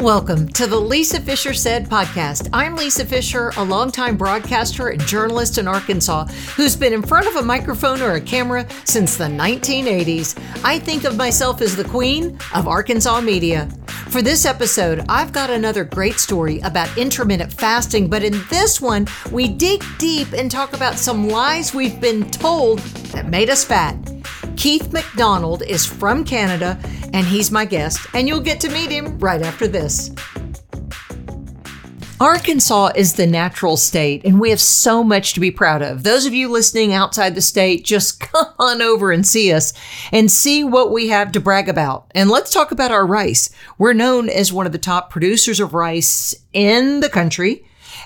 Welcome to the Lisa Fischer Said podcast. I'm Lisa Fischer, a longtime broadcaster and journalist in Arkansas who's been in front of a microphone or a camera since the 1980s. I think of myself as the queen of Arkansas media. For this episode, I've got another great story about intermittent fasting, but in this one, we dig deep and talk about some lies we've been told that made us fat. Keith McDonald is from Canada and he's my guest, and you'll get to meet him right after this. Arkansas is the natural state, and we have so much to be proud of. Those of you listening outside the state, just come on over and see us and see what we have to brag about. And let's talk about our rice. We're known as one of the top producers of rice in the country.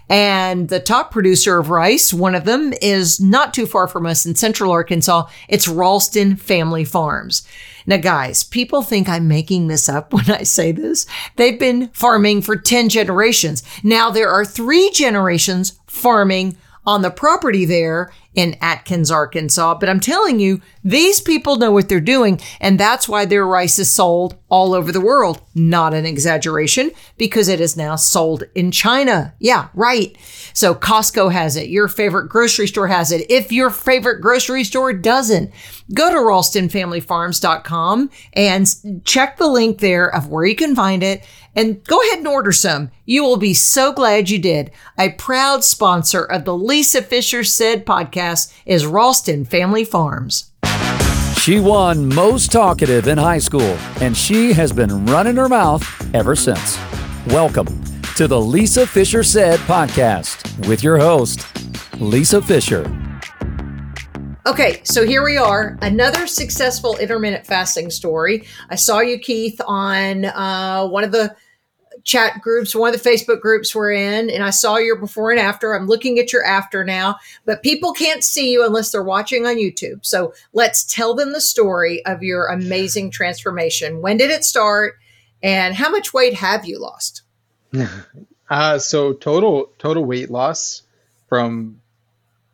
And the top producer of rice, one of them, is not too far from us in central Arkansas. It's Ralston Family Farms. Now, guys, people think I'm making this up when I say this. They've been farming for 10 generations. Now there are three generations farming on the property there in Atkins, Arkansas. But I'm telling you, these people know what they're doing, and that's why their rice is sold all over the world. Not an exaggeration, because it is now sold in China. Yeah, right. So Costco has it. Your favorite grocery store has it. If your favorite grocery store doesn't, go to ralstonfamilyfarms.com and check the link there of where you can find it and go ahead and order some. You will be so glad you did. A proud sponsor of the Lisa Fischer Said podcast is Ralston Family Farms. She won most talkative in high school, and she has been running her mouth ever since. Welcome to the Lisa Fischer Said podcast with your host, Lisa Fischer. Okay, so here we are, another successful intermittent fasting story. I saw you, Keith, on uh, one of the chat groups, one of the Facebook groups we're in, and I saw your before and after. I'm looking at your after now, but people can't see you unless they're watching on YouTube. So let's tell them the story of your amazing transformation. When did it start, and how much weight have you lost? Uh, so total total weight loss from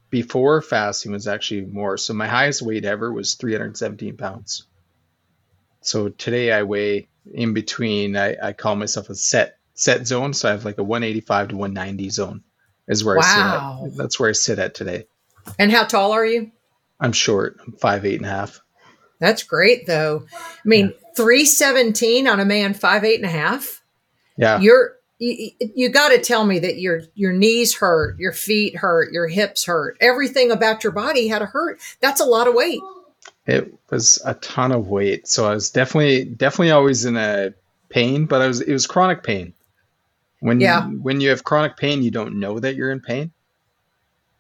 before fasting was actually more. So my highest weight ever was 317 pounds. So today I weigh in between. I, I call myself a set set zone. So I have like a 185 to 190 zone is where wow. I sit at. That's where I sit at today. And how tall are you? I'm short. I'm five eight and a half. That's great though. I mean, yeah. 317 on a man five eight and a half. Yeah. You're you, you got to tell me that your your knees hurt, your feet hurt, your hips hurt. Everything about your body had to hurt. That's a lot of weight. It was a ton of weight, so I was definitely definitely always in a pain, but I was it was chronic pain. When yeah. you, when you have chronic pain, you don't know that you're in pain.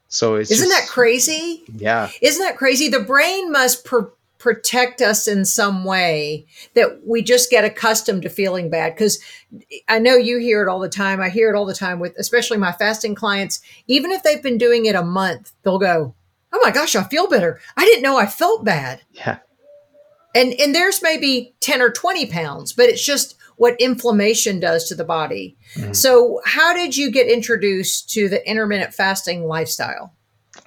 So it's isn't just, that crazy? Yeah, isn't that crazy? The brain must protect us in some way that we just get accustomed to feeling bad because i know you hear it all the time i hear it all the time with especially my fasting clients even if they've been doing it a month they'll go oh my gosh i feel better i didn't know i felt bad yeah and and there's maybe 10 or 20 pounds but it's just what inflammation does to the body mm-hmm. so how did you get introduced to the intermittent fasting lifestyle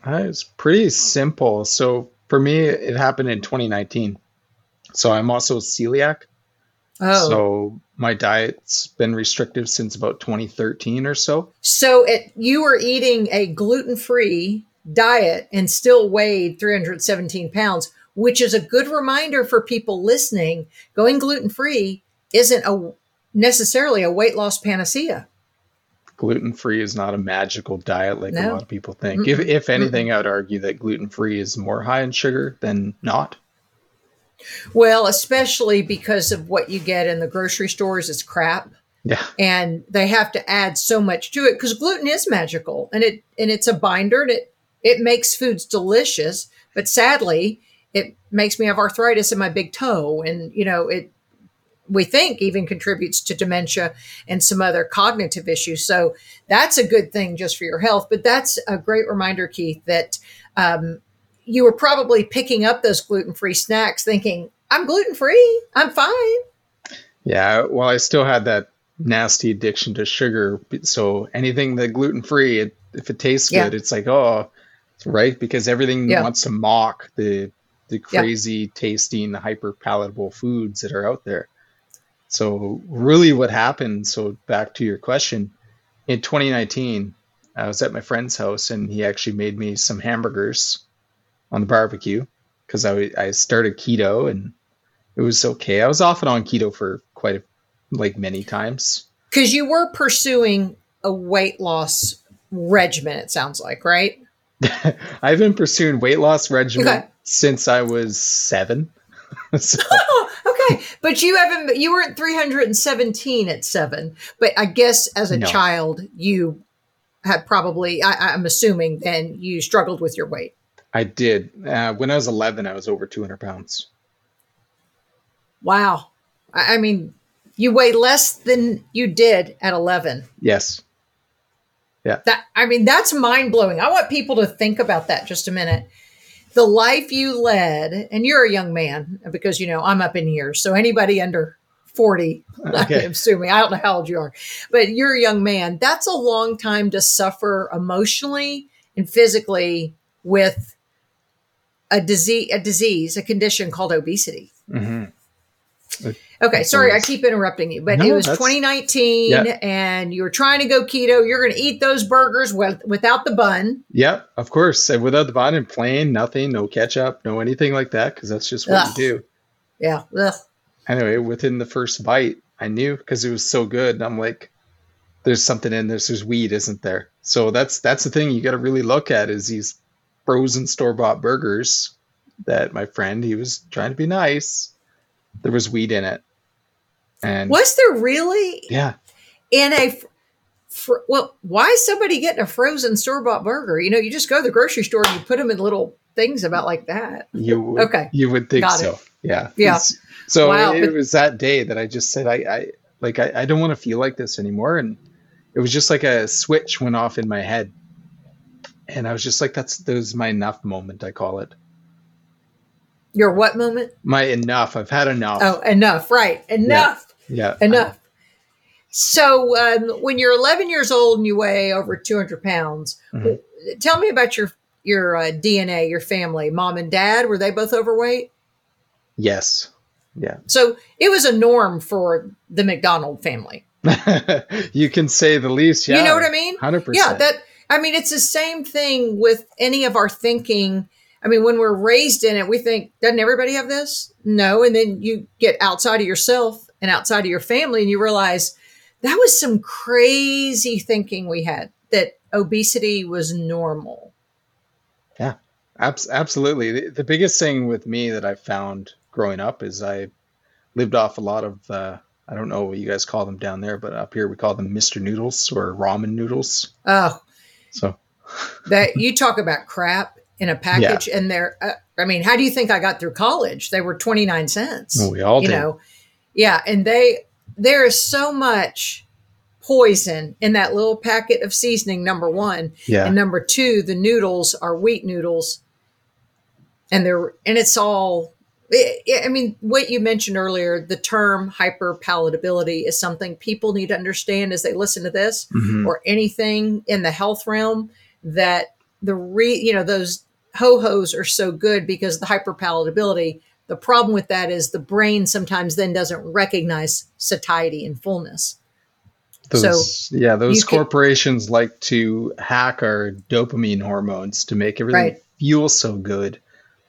uh, it's pretty simple so for me, it happened in 2019. So I'm also celiac. Oh. So my diet's been restrictive since about 2013 or so. So it, you were eating a gluten free diet and still weighed 317 pounds, which is a good reminder for people listening. Going gluten free isn't a necessarily a weight loss panacea gluten free is not a magical diet like no. a lot of people think. Mm-mm. If if anything, Mm-mm. I would argue that gluten free is more high in sugar than not. Well, especially because of what you get in the grocery stores is crap. Yeah. And they have to add so much to it because gluten is magical and it and it's a binder and it it makes foods delicious, but sadly, it makes me have arthritis in my big toe and you know, it we think even contributes to dementia and some other cognitive issues. So that's a good thing just for your health. But that's a great reminder, Keith, that um, you were probably picking up those gluten free snacks thinking, I'm gluten free, I'm fine. Yeah, well, I still had that nasty addiction to sugar. So anything that gluten free, it, if it tastes yeah. good, it's like, oh, right? Because everything yeah. wants to mock the the crazy yeah. tasting, hyper palatable foods that are out there. So really, what happened? So back to your question, in 2019, I was at my friend's house and he actually made me some hamburgers on the barbecue because I I started keto and it was okay. I was off and on keto for quite a, like many times. Because you were pursuing a weight loss regimen, it sounds like, right? I've been pursuing weight loss regimen Okay. since I was seven. so, okay, but you haven't. You weren't 317 at seven, but I guess as a No. child you had probably. I, I'm assuming then you struggled with your weight. I did. Uh, when I was 11, I was over 200 pounds. Wow, I, I mean, you weigh less than you did at 11. Yes. That I mean, that's mind blowing. I want people to think about that just a minute. The life you led, and you're a young man because you know I'm up in years. So anybody under 40, Okay. I'm assuming I don't know how old you are, but you're a young man. That's a long time to suffer emotionally and physically with a disease, a disease, a condition called obesity. hmm Okay, sorry, I keep interrupting you, but No, it was that's- 2019 Yeah. and you were trying to go keto. You're going to eat those burgers with, without the bun. Yeah, of course. And without the bun and plain, nothing, no ketchup, no anything like that, because that's just what Ugh. you do. Yeah. Ugh. Anyway, within the first bite, I knew because it was so good. I'm like, there's something in this. There's weed, isn't there? So that's that's the thing you got to really look at is these frozen store bought burgers that my friend he was trying to be nice. There was weed in it, and Was there really yeah, in a fr- well? Why is somebody getting a frozen store bought burger? You know, you just go to the grocery store and you put them in little things about like that. you would, Okay. you would think Got it. so. Yeah, Yeah. It's- So Wow, it, but- was that day that I just said I, I like I, I don't want to feel like this anymore, and it was just like a switch went off in my head, and I was just like, that's that was my enough moment. I call it Your what moment? my enough. I've had enough. Oh, enough. Right. Enough. Yeah, Enough. So um, when you're 11 years old and you weigh over 200 pounds, Mhm. tell me about your your uh, DNA, your family, mom and dad. Were they both overweight? Yes. Yeah. So it was a norm for the McDonald family. you can say the least. Yeah. You know what I mean? 100%. Yeah, that I mean it's the same thing with any of our thinking. I mean, when we're raised in it, we think, doesn't everybody have this? No. And then you get outside of yourself and outside of your family and you realize that was some crazy thinking we had that obesity was normal. Abs- absolutely. The, the biggest thing with me that I found growing up is I lived off a lot of, uh, I don't know what you guys call them down there, but up here we call them Mr. Noodles or ramen noodles. Oh, So, that you talk about crap in a package and they're, uh, I mean, how do you think I got through college? They were 29 cents. well, we all you did. know yeah and they there is so much poison in that little packet of seasoning number one yeah. and number two the noodles are wheat noodles and they're and it's all i I mean what you mentioned earlier the term hyperpalatability is something people need to understand as they listen to this Mhm. or anything in the health realm that the re you know those ho-hos are so good because the hyperpalatability the problem with that is the brain sometimes then doesn't recognize satiety and fullness Those, yeah, those you can- corporations like to hack our dopamine hormones to make everything Right. feel so good.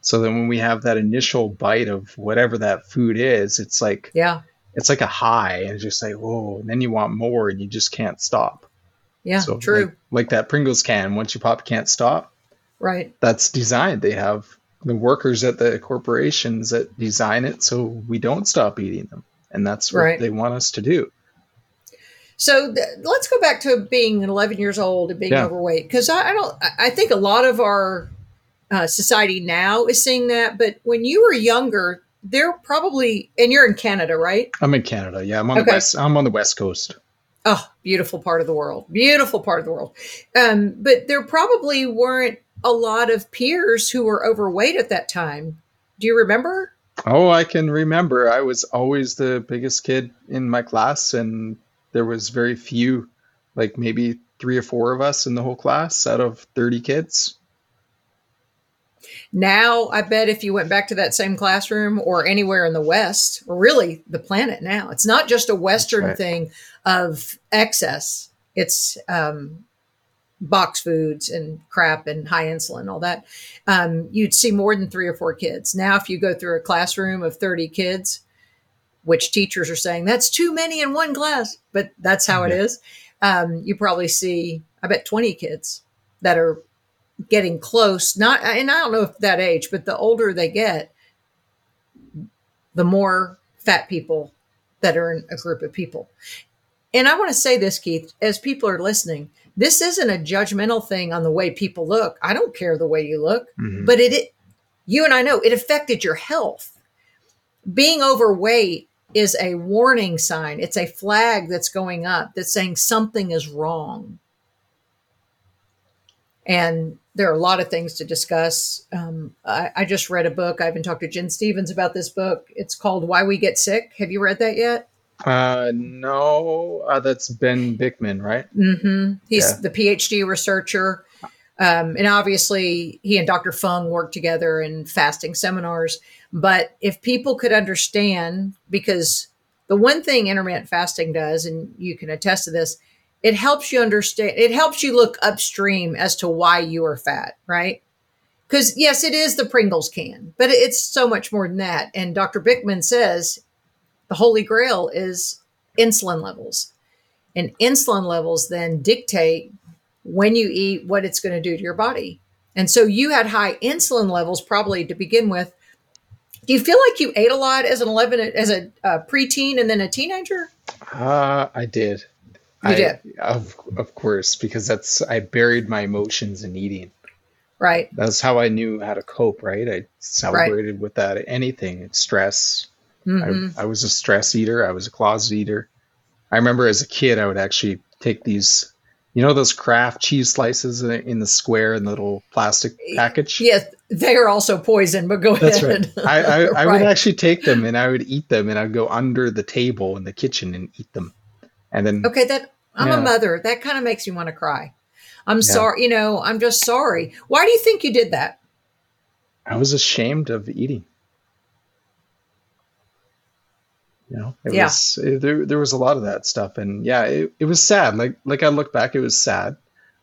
So then when we have that initial bite of whatever that food is, it's like yeah it's like a high and it's just like, whoa, and then you want more and you just can't stop. yeah so true Like, like that Pringles can, once you pop, can't stop. right That's designed. They have the workers at the corporations that design it so we don't stop eating them. And that's what Right. they want us to do. So th- let's go back to being 11 years old and being Yeah. overweight because I, I don't. I- think a lot of our uh, society now is seeing that, but when you were younger, they're probably and you're in Canada, right? I'm in Canada. Yeah, I'm on Okay. the west. I'm on the west coast. Oh, beautiful part of the world, beautiful part of the world. Um, but there probably weren't a lot of peers who were overweight at that time. Do you remember? Oh, I can remember. I was always the biggest kid in my class, and there was very few, like maybe three or four of us in the whole class out of 30 kids. Now, I bet if you went back to that same classroom or anywhere in the West, or really the planet now, it's not just a Western right. thing of excess. It's um, box foods and crap and high insulin, all that. Um, you'd see more than three or four kids. Now, if you go through a classroom of 30 kids, which teachers are saying that's too many in one class, but that's how it Yeah. is. Um, you probably see, I bet, 20 kids that are getting close. Not, and I don't know if that age, but the older they get, the more fat people that are in a group of people. And I want to say this, Keith, as people are listening, this isn't a judgmental thing on the way people look. I don't care the way you look, Mhm. but it, it you and I know it affected your health. Being overweight is a warning sign. It's a flag that's going up that's saying something is wrong. And there are a lot of things to discuss. Um, I, I just read a book. I even talked to Jen Stevens about this book. It's called Why We Get Sick. Have you read that yet? Uh, no, uh, that's Ben Bikman, right? Mm-hmm. He's Yeah. the PhD researcher. Um, and obviously, he and Dr. Fung work together in fasting seminars. But if people could understand, because the one thing intermittent fasting does, and you can attest to this, it helps you understand, it helps you look upstream as to why you are fat, right? Because yes, it is the Pringles can, but it's so much more than that. And Dr. Bikman says the holy grail is insulin levels. And insulin levels then dictate when you eat what it's going to do to your body. And so you had high insulin levels probably to begin with. Do you feel like you ate a lot as an 11 as a uh, preteen and then a teenager? Uh, I did. You I, did? Of, of course, because that's, I buried my emotions in eating. Right. That's how I knew how to cope, right? I celebrated with that anything, stress. Hmm I, I was a stress eater. I was a closet eater. I remember as a kid, I would actually take these, you know, those Kraft cheese slices in, in the square in the little plastic package. Yes, they are also poison, but go That's ahead. right. I, I, I would actually take them and I would eat them and I'd go under the table in the kitchen and eat them. And then Okay, that I'm Yeah. a mother. That kind of makes me want to cry. I'm sorry, you know, I'm just sorry. Why do you think you did that? I was ashamed of eating. You know, it Yeah. was it, there. There was a lot of that stuff, and yeah, it, it was sad. Like like I look back, it was sad,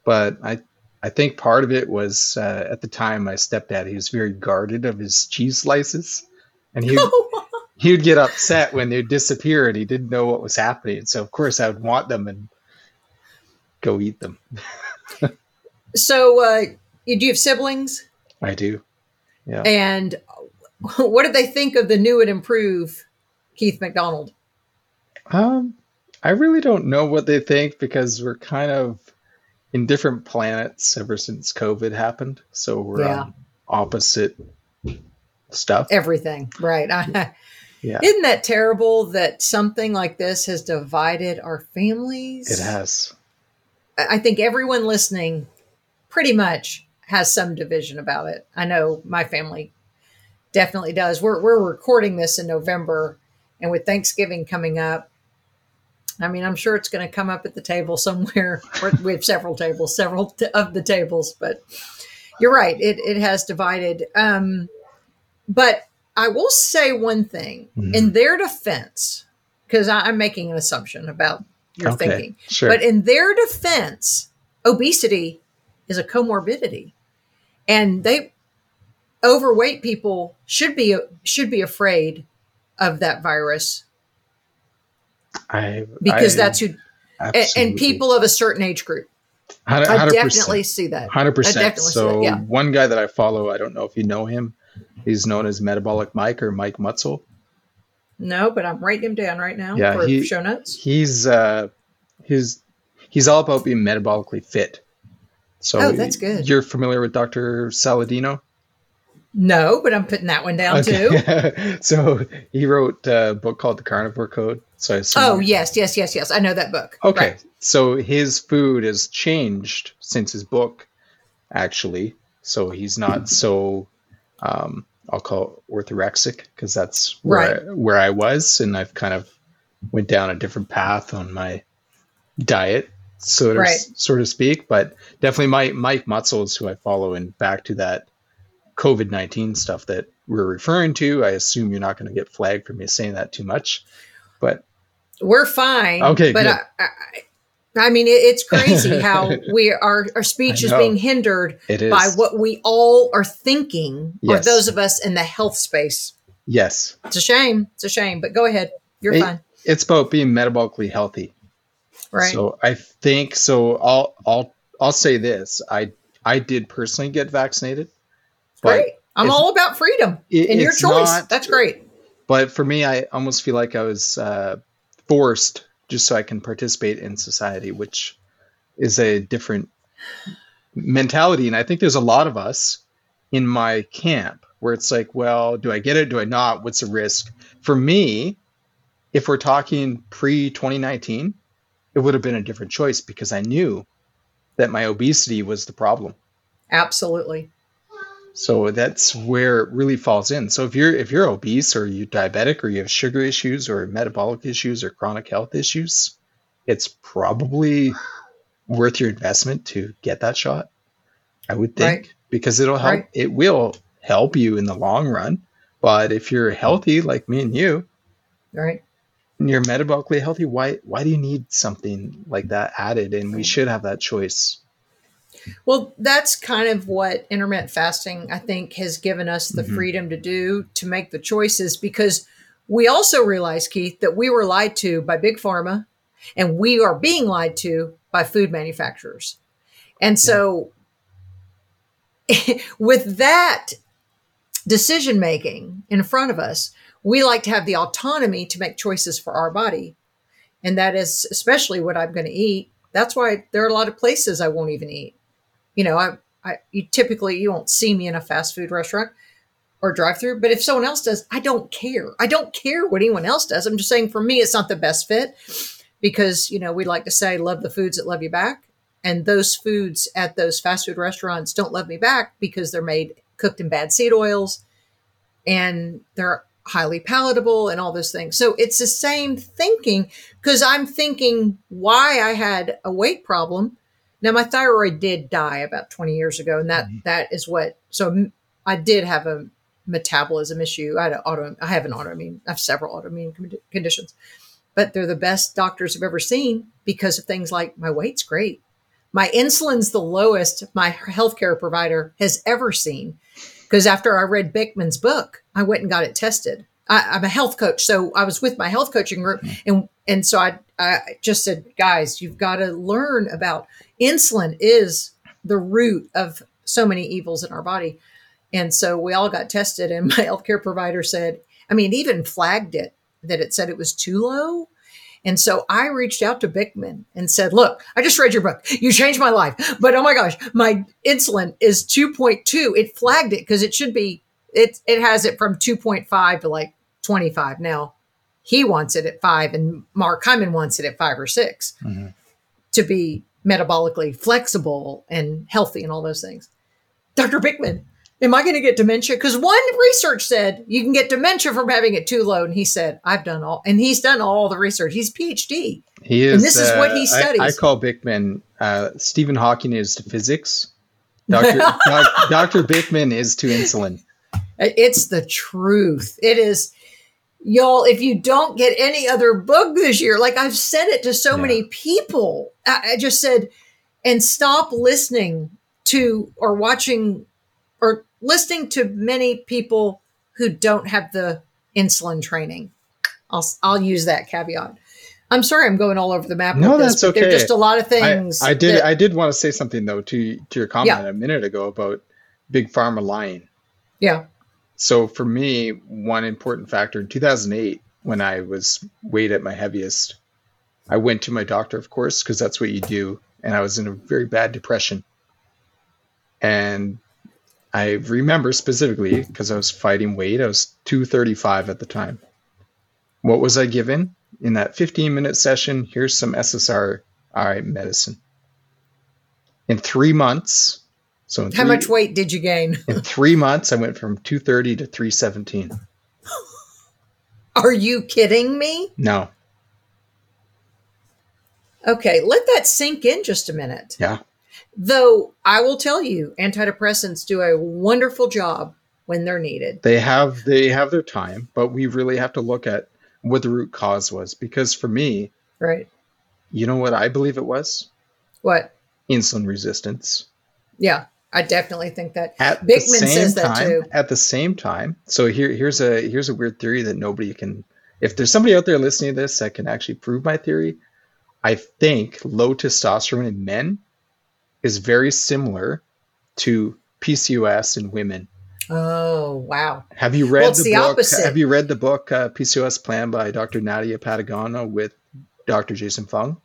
but I I think part of it was uh, at the time my stepdad he was very guarded of his cheese slices, and he he would get upset when they'd disappear and he didn't know what was happening. So of course I would want them and go eat them. so, uh, do you have siblings? I do. Yeah. And what did they think of the new and improved Keith McDonald? Um, I really don't know what they think because we're kind of in different planets ever since COVID happened. So we're Yeah. on opposite stuff. Everything, right? Yeah, Isn't that terrible that something like this has divided our families? it has. I I think everyone listening pretty much has some division about it. I know my family definitely does. We're we're recording this in November, and with Thanksgiving coming up, I mean, I'm sure it's going to come up at the table somewhere. We have several tables, several of the tables, but you're right. It it has divided. Um, but I will say one thing Mhm. in their defense, because I'm making an assumption about your Okay, thinking. sure. But in their defense, obesity is a comorbidity, and they overweight people should be should be afraid of that virus I because I- that's who and, and people of a certain age group. Hundred- I 100%. definitely see that. Hundred percent. So yeah. one guy that I follow, I don't know if you know him. He's known as Metabolic Mike or Mike Mutzel. No, but I'm writing him down right now Yeah, for he- show notes. He's uh, he's he's all about being metabolically fit. So Oh, that's good. You're familiar with Dr. Saladino? No, but I'm putting that one down too. So he wrote a book called The Carnivore Code. So I Oh yes, yes, yes, yes. I know that book. Okay. Right. So his food has changed since his book, actually. So he's not so, um, I'll call it orthorexic because that's where I, where I was, and I've kind of went down a different path on my diet, so to Right. so to speak. But definitely, my Mike Mutzel is who I follow, and back to that COVID 19 stuff that we're referring to. I assume you're not going to get flagged for me saying that too much, but we're fine. Okay, but. I, I, I mean, it, it's crazy how we our our speech is being hindered is. by what we all are thinking, or Yes. those of us in the health space. yes. It's a shame. It's a shame. But go ahead. You're It- fine. It's about being metabolically healthy. Right. So I think so. I'll I'll I'll say this. I I did personally get vaccinated, great. I'm all about freedom it- and your choice. not- That's great. but for me, I almost feel like I was uh, forced just so I can participate in society, which is a different mentality. And I think there's a lot of us in my camp where it's like, well, do I get it? Do I not? What's the risk? For me, if we're talking pre 2019, it would have been a different choice because I knew that my obesity was the problem. Absolutely. So that's where it really falls in. So if you're if you're obese or you're diabetic or you have sugar issues or metabolic issues or chronic health issues, it's probably worth your investment to get that shot. I would think Right. because it'll help Right. it will help you in the long run. But if you're healthy like me and you, Right. and you're metabolically healthy, why why do you need something like that added? And we should have that choice. Well, that's kind of what intermittent fasting, I think, has given us the Mhm. freedom to do to make the choices because we also realize, Keith, that we were lied to by Big Pharma and we are being lied to by food manufacturers. And so, with that decision making in front of us, we like to have the autonomy to make choices for our body. And that is especially what I'm going to eat. That's why there are a lot of places I won't even eat you know, I, I you typically you won't see me in a fast food restaurant or drive through, but if someone else does, I don't care. I don't care what anyone else does. I'm just saying for me, it's not the best fit because, you know, we like to say love the foods that love you back. And those foods at those fast food restaurants don't love me back because they're made cooked in bad seed oils and they're highly palatable and all those things. So it's the same thinking because I'm thinking why I had a weight problem now my thyroid did die about 20 years ago, and that mm-hmm. that is what. So I did have a metabolism issue. I had an auto. I have an autoimmune. I have several autoimmune con- conditions, but they're the best doctors I've ever seen because of things like my weight's great. My insulin's the lowest my healthcare provider has ever seen. Because after I read Bikman's book, I went and got it tested. I, I'm a health coach, so I was with my health coaching group, mm-hmm. and and so I I just said, guys, you've got to learn about insulin is the root of so many evils in our body. And so we all got tested, and my healthcare provider said, I mean, even flagged it that it said it was too low. And so I reached out to Bikman and said, Look, I just read your book. You changed my life. But oh my gosh, my insulin is 2.2. It flagged it because it should be, it, it has it from 2.5 to like 25. Now, he wants it at five, and Mark Hyman wants it at five or 6 Mhm. to be metabolically flexible and healthy and all those things. Dr. Bikman, am I going to get dementia? Because one research said you can get dementia from having it too low. And he said, I've done all, and he's done all the research. He's PhD. He is. And this is what he uh, I- studies. I, call Bikman. Uh, Stephen Hawking is to physics. Dr. Doc, Dr. Bikman is to insulin. It's the truth. It is, y'all. If you don't get any other book this year, like I've said it to so Yeah. many people, I, I just said, and stop listening to or watching or listening to many people who don't have the insulin training. I'll I'll use that caveat. I'm sorry, I'm going all over the map. No, this, that's are okay. just a lot of I, things. I did. that- I did want to say something though to to your comment Yeah. a minute ago about big pharma lying. yeah. So for me, one important factor in 2008, when I was weighed at my heaviest, I went to my doctor, of course, because that's what you do, and I was in a very bad depression. And I remember specifically because I was fighting weight. I was 235 at the time. What was I given in that 15 minute session? Here's some SSRI medicine. In three months, so How three- much weight did you gain? in three months, I went from 230 to 317. Are you kidding me? No. Okay, let that sink in just a minute. Yeah. Though I will tell you, antidepressants do a wonderful job when they're needed. They have they have their time, but we really have to look at what the root cause was. Because for me, Right. you know what I believe it was? What? Insulin resistance. Yeah, I definitely think that. At Bikman the same says that time, too. At the same time, so here here's a here's a weird theory that nobody can. If there's somebody out there listening to this that can actually prove my theory, I think low testosterone in men is very similar to PCOS in women. Oh, wow. Have you read Well, the, the book? opposite. Have you read the book uh, PCOS Plan by Dr. Nadia Pateguana with Dr. Jason Fung?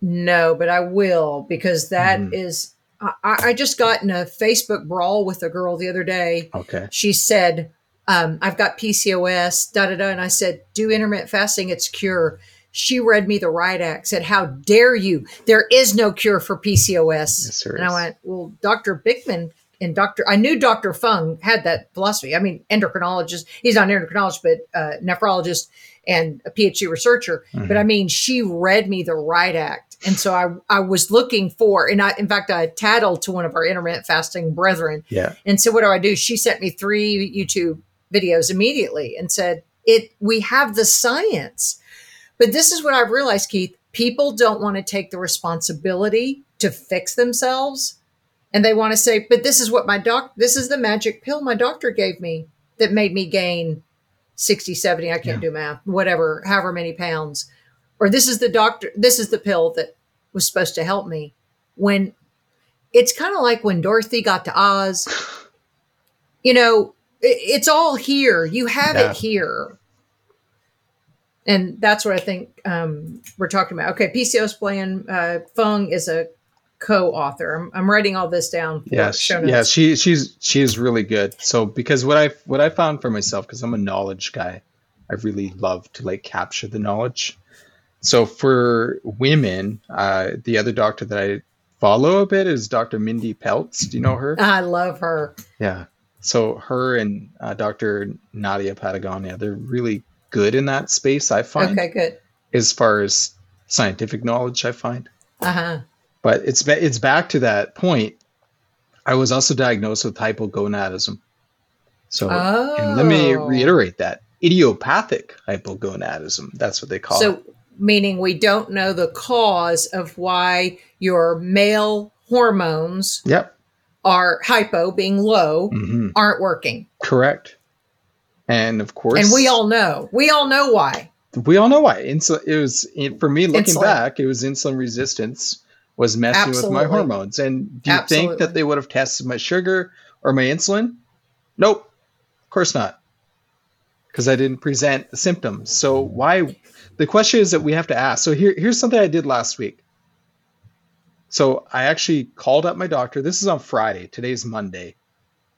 No, but I will because that Mhm. is. I, I just got in a Facebook brawl with a girl the other day. Okay. She said, um, I've got PCOS, da da da. And I said, Do intermittent fasting, it's cure. She read me the right act, said, How dare you? There is no cure for PCOS. Yes, and. I went, Well, Dr. Bikman and Dr. I knew Dr. Fung had that philosophy. I mean, endocrinologist, he's not an endocrinologist, but uh, nephrologist and a PhD researcher. Mhm. But I mean, she read me the right act. And so I, I was looking for, and I, in fact, I tattled to one of our intermittent fasting brethren Yeah. and so what do I do? She sent me three YouTube videos immediately and said, "It we have the science." But this is what I've realized, Keith. People don't want to take the responsibility to fix themselves. And they want to say, "But this is what my doc this is the magic pill my doctor gave me that made me gain 60, 70, I can't do math, whatever, however many pounds." Or this is the doctor this is the pill that was supposed to help me. When it's kind of like when Dorothy got to Oz. You know, it, it's all here. You have Yeah. it here. And that's what I think um, we're talking about. Okay, PCOS plan. Uh, Fung is a co-author. I'm, I'm writing all this down. For Yeah, show she, notes. yeah, she she's she is really good. So because what I what I found for myself because I'm a knowledge guy, I really love to like capture the knowledge. So for women, uh, the other doctor that I follow a bit is Dr. Mindy Pelz. Do you know her? I love her. Yeah. So her and uh, Dr. Nadia Pateguana, they're really good in that space. I find Okay, good. as far as scientific knowledge, I find. Uh huh. But it's it's back to that point. I was also diagnosed with hypogonadism. So and let me Oh. reiterate that idiopathic hypogonadism. That's what they call it. So, meaning we don't know the cause of why your male hormones Yep. are hypo, being low, hmm aren't working. Correct. And of course, And we all know. We all know why. we all know why. Insul- it was it, for me looking Insulin. back. It was insulin resistance was messing with my hormones. And do you think that they would have tested my sugar or my insulin? Nope. Of course not. Because I didn't present the symptoms. So why? The question is that we have to ask. So here, here's something I did last week. So I actually called up my doctor. This is on Friday. Today's Monday.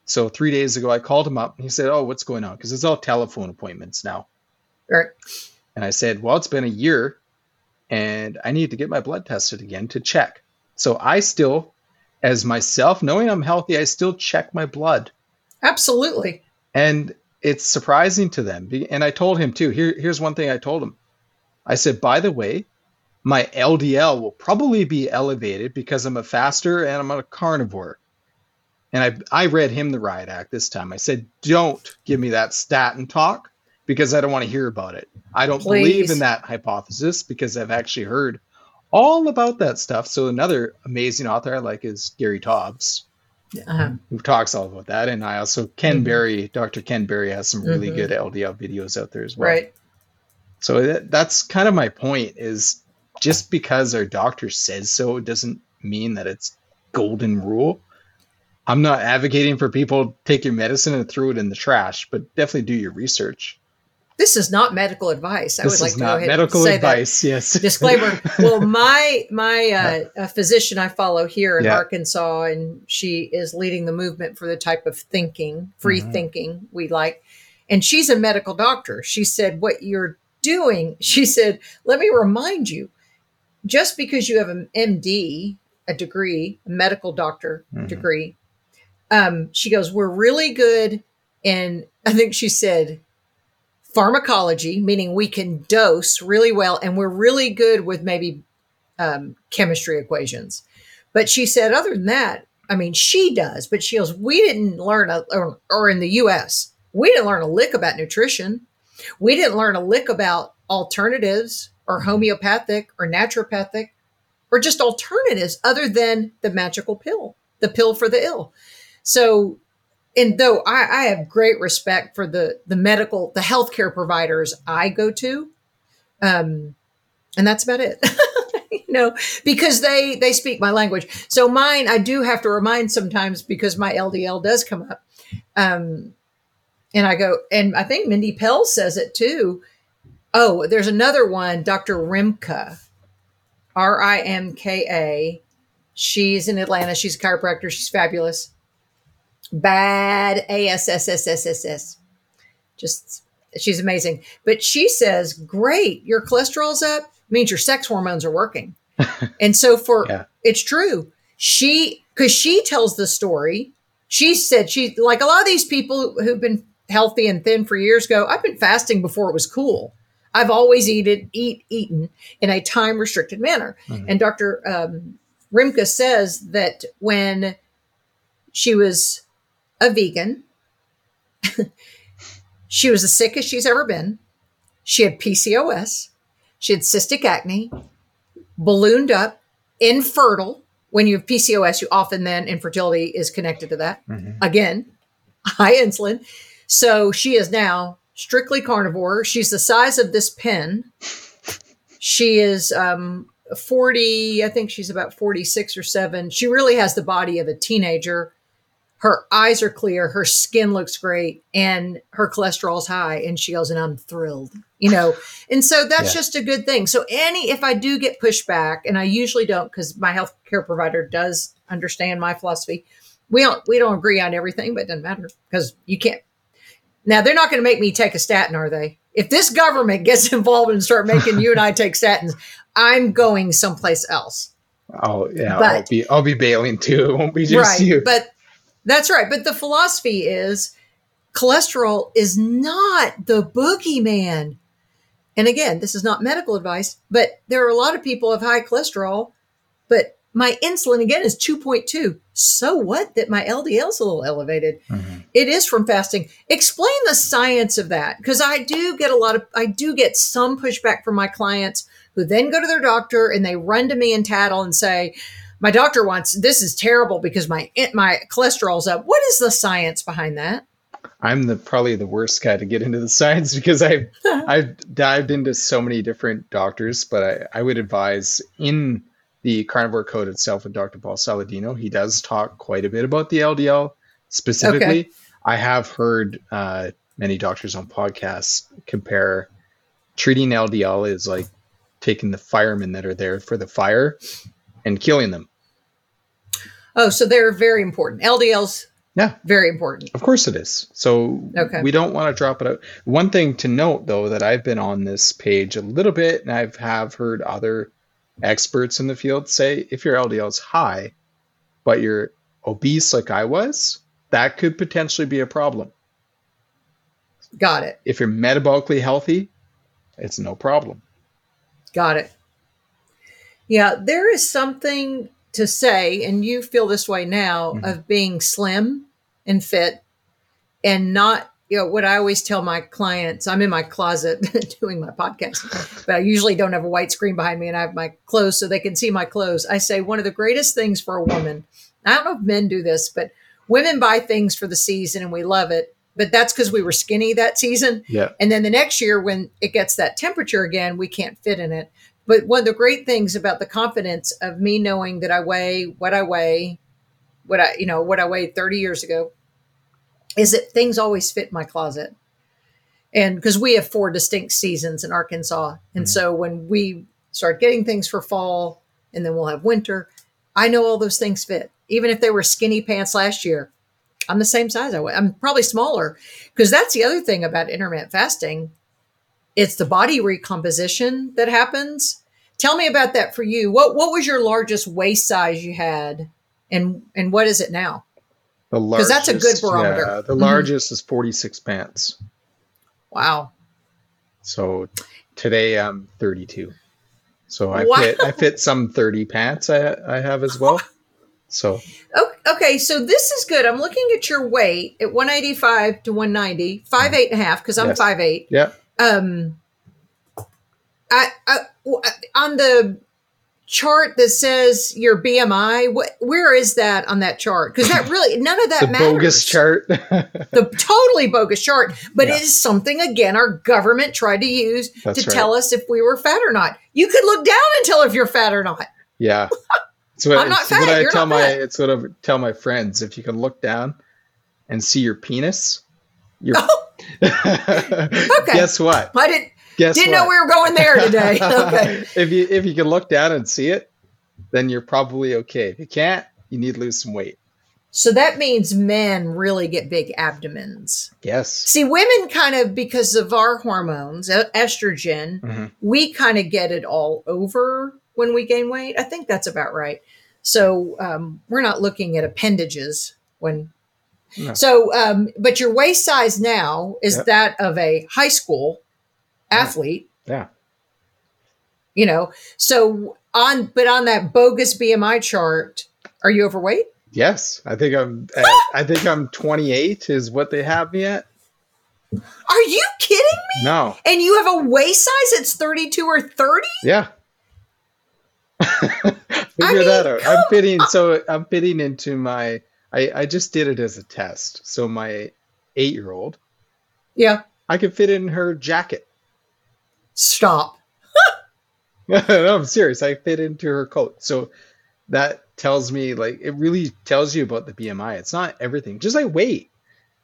So three days ago, I called him up and he said, "Oh, what's going on?" Because it's all telephone appointments now. Right. And I said, Well, it's been a year and I need to get my blood tested again to check. So I still, as myself, knowing I'm healthy, I still check my blood. Absolutely. And it's surprising to them. And I told him too. Here, here's one thing I told him I said, By the way, my LDL will probably be elevated because I'm a faster and I'm a carnivore. And I, I read him the riot act this time. I said, Don't give me that statin talk because I don't want to hear about it. I don't believe in that hypothesis because I've actually heard all about that stuff. So another amazing author I like is Gary Taubes, Uh-huh. who talks all about that. And I also Ken Mhm. Berry, Dr. Ken Berry has some really Mhm. good LDL videos out there as well. Right. So that, that's kind of my point is just because our doctor says so doesn't mean that it's golden rule. I'm not advocating for people take your medicine and throw it in the trash, but definitely do your research. This is not medical advice. I this would like to go ahead medical and say that. Yes. disclaimer well my my uh, a physician i follow here in Yeah. arkansas and she is leading the movement for the type of thinking free Mhm. thinking we like and she's a medical doctor she said what you're doing she said let me remind you just because you have an md a degree a medical doctor Mhm. degree um, she goes we're really good and i think she said pharmacology, meaning we can dose really well, and we're really good with maybe um, chemistry equations. But she said, other than that, I mean, she does, but she goes, we didn't learn, a, or, or in the US, we didn't learn a lick about nutrition. We didn't learn a lick about alternatives or homeopathic or naturopathic or just alternatives other than the magical pill, the pill for the ill. So, and though I, I have great respect for the the medical, the healthcare providers I go to, um, and that's about it. you know, because they they speak my language. So mine, I do have to remind sometimes because my LDL does come up. Um, and I go, and I think Mindy Pelz says it too. Oh, there's another one, Dr. Rimka, R I M K A. She's in Atlanta. She's a chiropractor. She's fabulous. Bad A S S S S S S. Just, she's amazing. But she says, great, your cholesterol's up, means your sex hormones are working. and so for, Yeah. it's true. She, because she tells the story. She said, she, like a lot of these people who've been healthy and thin for years go, I've been fasting before it was cool. I've always eaten, eat, eaten in a time restricted manner. And Dr. Um, Rimka says that when she was a vegan, she was the sickest she's ever been. She had PCOS, she had cystic acne, ballooned up, infertile. When you have PCOS, you often then infertility is connected to that. Again, high insulin. So she is now strictly carnivore. She's the size of this pen. She is um, 40, I think she's about 46 or 7. She really has the body of a teenager. Her eyes are clear, her skin looks great, and her cholesterol's high. And she goes, and I'm thrilled, you know. And so that's Yeah. just a good thing. So any if I do get pushback, and I usually don't because my healthcare provider does understand my philosophy. We don't we don't agree on everything, but it doesn't matter because you can't now they're not going to make me take a statin, are they? If this government gets involved and start making you and I take statins, I'm going someplace else. Oh yeah, But- I'll be I'll be bailing too. It won't be just right. you. But that's right. But the philosophy is cholesterol is not the boogeyman. And again, this is not medical advice, but there are a lot of people of high cholesterol, but my insulin again is 2.2. So what that my LDL is a little elevated? Mm-hmm. It is from fasting. Explain the science of that because I do get a lot of I do get some pushback from my clients who then go to their doctor and they run to me and tattle and say, "My doctor wants this is terrible because my my cholesterol's up." What is the science behind that? I'm the probably the worst guy to get into the science because I've I've dived into so many different doctors, but I, I would advise in the carnivore code itself with Dr. Paul Saladino, he does talk quite a bit about the LDL specifically. Okay. I have heard uh, many doctors on podcasts compare treating LDL is like taking the firemen that are there for the fire and killing them. Oh, so they're very important. LDL's Yeah, very important. Of course it is. So Okay. we don't want to drop it out. One thing to note though that I've been on this page a little bit and I've have heard other experts in the field say if your LDL is high but you're obese like I was, that could potentially be a problem. Got it. If you're metabolically healthy, it's no problem. Got it. Yeah, there is something to say, and you feel this way now, Mhm. of being slim and fit and not, you know, what I always tell my clients I'm in my closet doing my podcast, but I usually don't have a white screen behind me and I have my clothes so they can see my clothes. I say one of the greatest things for a woman, I don't know if men do this, but women buy things for the season and we love it. But that's because we were skinny that season. Yeah. And then the next year, when it gets that temperature again, we can't fit in it. But one of the great things about the confidence of me knowing that I weigh what I weigh, what I, you know, what I weighed 30 years ago, is that things always fit my closet. And because we have four distinct seasons in Arkansas. And Mhm. so when we start getting things for fall and then we'll have winter, I know all those things fit. Even if they were skinny pants last year, I'm the same size I was. I'm probably smaller because that's the other thing about intermittent fasting. It's the body recomposition that happens. Tell me about that for you. What what was your largest waist size you had, and and what is it now? The 'Cause that's a good barometer. Yeah, the Mhm. largest is 46 pants. Wow, So today I'm 32. So I Wow. fit I fit some 30 pants I I have as well. So Okay, so this is good. I'm looking at your weight at 185 to 190, five eight and a half because I'm Yes. five eight. yeah, Um, I on the chart that says your BMI, what, where is that on that chart? Because that really none of that the matters. bogus chart. the totally bogus chart, but Yeah. it is something again our government tried to use That's to right. tell us if we were fat or not. You could look down and tell if you're fat or not. yeah, it's what, I'm not it's what I tell not my fat. it's what I tell my friends. If you can look down and see your penis, you're. Oh, Guess what? I didn't Guess didn't what? know we were going there today. okay. if you if you can look down and see it, then you're probably okay. If you can't, you need to lose some weight. So that means men really get big abdomens. Yes. See, women kind of, because of our hormones, estrogen, Mhm. we kind of get it all over when we gain weight. I think that's about right. So um, we're not looking at appendages when. No. So, um, but your waist size now is Yep. that of a high school athlete, Yeah. you know. So on, but on that bogus BMI chart, are you overweight? Yes. I think I'm. At, I think I'm 28 is what they have me at. Are you kidding me? No. And you have a waist size that's 32 or 30? Yeah. Figure mean, that out. I'm fitting. So I'm fitting into my. I I just did it as a test. So my eight year old, Yeah. I could fit in her jacket. Stop. no, I'm serious. I fit into her coat. So that tells me like it really tells you about the BMI. It's not everything. Just like weight.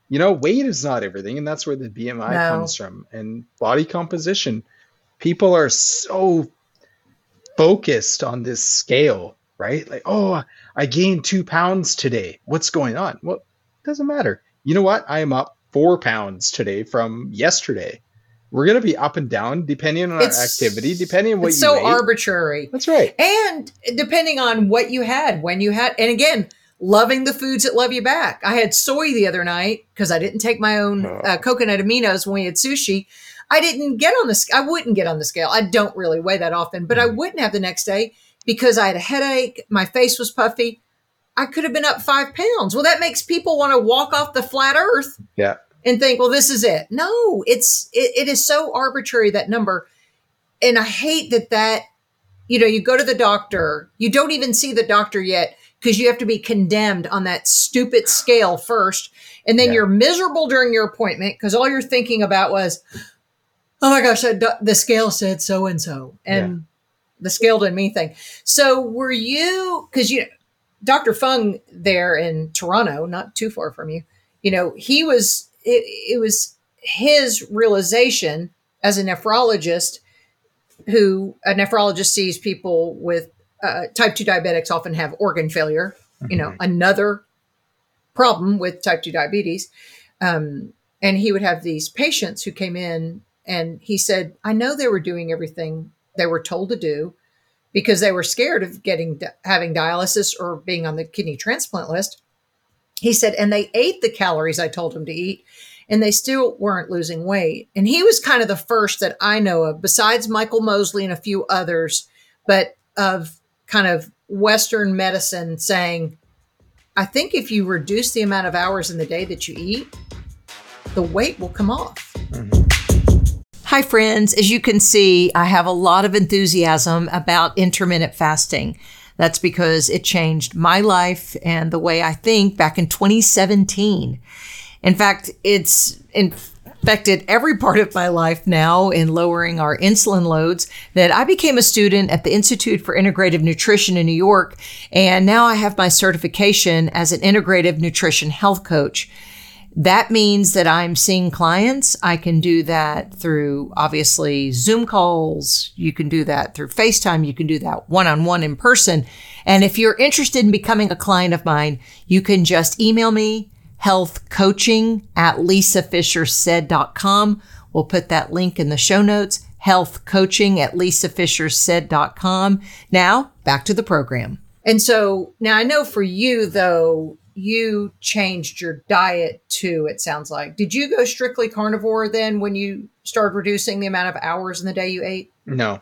You know, weight is not everything, and that's where the BMI No. comes from. And body composition. People are so focused on this scale, right? Like, oh, I gained two pounds today. What's going on? Well, it doesn't matter. You know what? I am up four pounds today from yesterday. We're gonna be up and down depending on our activity, depending on what you eat. It's you so ate. arbitrary. That's right. And depending on what you had, when you had, and again, loving the foods that love you back. I had soy the other night because I didn't take my own Oh. uh, coconut aminos when we had sushi. I didn't get on the, I wouldn't get on the scale. I don't really weigh that often, but I Mm-hmm. wouldn't have the next day because I had a headache. My face was puffy. I could have been up five pounds. Well, that makes people want to walk off the flat earth Yeah. and think, well, this is it. No, it's it, it is so arbitrary that number, and I hate that that you know you go to the doctor, you don't even see the doctor yet because you have to be condemned on that stupid scale first, and then Yeah. you're miserable during your appointment because all you're thinking about was, oh my gosh, that the scale said so and so, and the scale didn't mean anything. So were you because you Dr. Fung there in Toronto, not too far from you, you know, he was it, it was his realization as a nephrologist who a nephrologist sees people with uh, type 2 diabetics often have organ failure you know another problem with type 2 diabetes um, and he would have these patients who came in and he said i know they were doing everything they were told to do because they were scared of getting having dialysis or being on the kidney transplant list. He said and they ate the calories i told them to eat and they still weren't losing weight. And he was kind of the first that i know of besides michael mosley and a few others but of kind of western medicine saying i think if you reduce the amount of hours in the day that you eat the weight will come off mm-hmm. Hi, friends. As you can see, I have a lot of enthusiasm about intermittent fasting. That's because it changed my life and the way I think back in 2017. In fact, it's infected every part of my life now in lowering our insulin loads that I became a student at the Institute for Integrative Nutrition in New York. And now I have my certification as an integrative nutrition health coach. That means that I'm seeing clients. I can do that through obviously Zoom calls. You can do that through FaceTime. You can do that one on one in person. And if you're interested in becoming a client of mine, you can just email me health coaching at lisafischersaid.com. We'll put that link in the show notes. Health coaching at lisafischersaid.com. Now back to the program. And so now I know for you though, you changed your diet too, it sounds like. Did you go strictly carnivore then when you started reducing the amount of hours in the day you ate? No.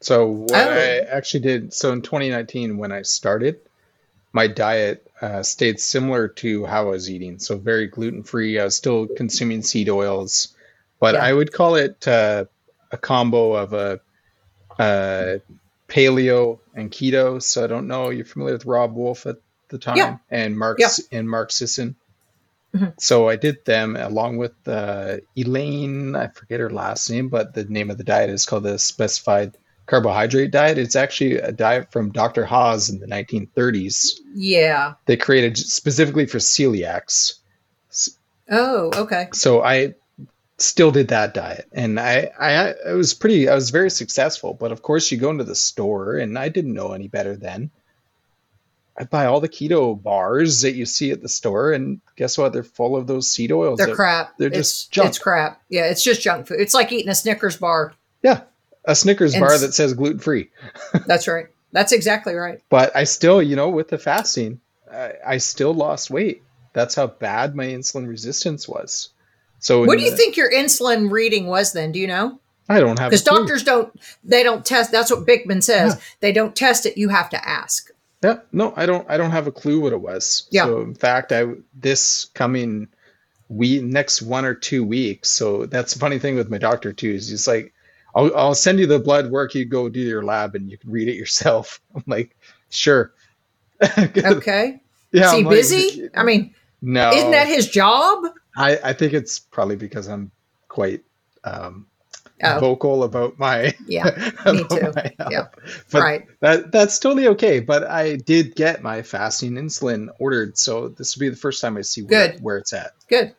So what Oh. I actually did so in 2019 when I started, my diet uh, stayed similar to how I was eating. So very gluten free. I was still consuming seed oils, but Yeah. I would call it uh, a combo of a, uh paleo and keto. So I don't know. You're familiar with Robb Wolf at the time Yeah. and Mark Yeah. and Mark Sisson. Mhm. So I did them along with uh, Elaine. I forget her last name, but the name of the diet is called the specific carbohydrate diet. It's actually a diet from Dr. Haas in the 1930s. Yeah. They created specifically for celiacs. Oh, okay. So I still did that diet, and I, I I was pretty I was very successful. But of course, you go into the store, and I didn't know any better then. I buy all the keto bars that you see at the store, and guess what? They're full of those seed oils. They're crap. they're it's, just junk. It's crap. Yeah, it's just junk food. It's like eating a Snickers bar. Yeah, a Snickers And bar that says gluten free. That's right. That's exactly right. But I still, you know, with the fasting, I, I still lost weight. That's how bad my insulin resistance was. So What do you the- think your insulin reading was then? Do you know? I don't have Because doctors don't, they don't test. That's what Bikman says. Yeah. They don't test it. You have to ask. Yeah, no, I don't. I don't have a clue what it was. Yeah. So in fact, I this coming we next one or two weeks. So that's the funny thing with my doctor too. Is he's like, I'll I'll send you the blood work. You go do your lab and you can read it yourself. I'm like, sure. Okay. yeah. Is he I'm like, busy? I mean, no. isn't that his job? I I think it's probably because I'm quite um Oh, vocal about my yeah. Me too. Yeah. But right. that that's totally okay. But I did get my fasting insulin ordered, so this will be the first time I see where, Good. where it's at. Good.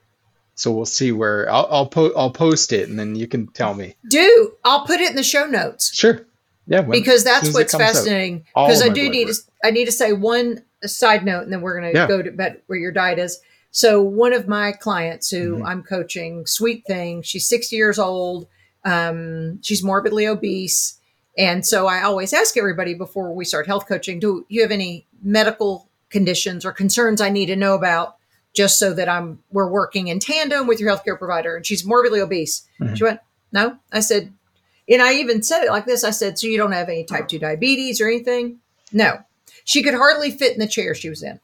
So we'll see where I'll I'll, po- I'll post it, and then you can tell me. Do I'll put it in the show notes Sure. Yeah. when- because that's soon as it what's fascinating. Because I do need work. to, I need to say one side note, and then we're going to Yeah. go to bed where your diet is. So one of my clients who Mhm. I'm coaching, sweet thing, she's 60 years old. Um, she's morbidly obese. And so I always ask everybody before we start health coaching, do you have any medical conditions or concerns I need to know about just so that I'm we're working in tandem with your healthcare provider? And she's morbidly obese. Mhm. She went, No. I said, and I even said it like this. I said, So you don't have any type 2 diabetes or anything? No. She could hardly fit in the chair she was in.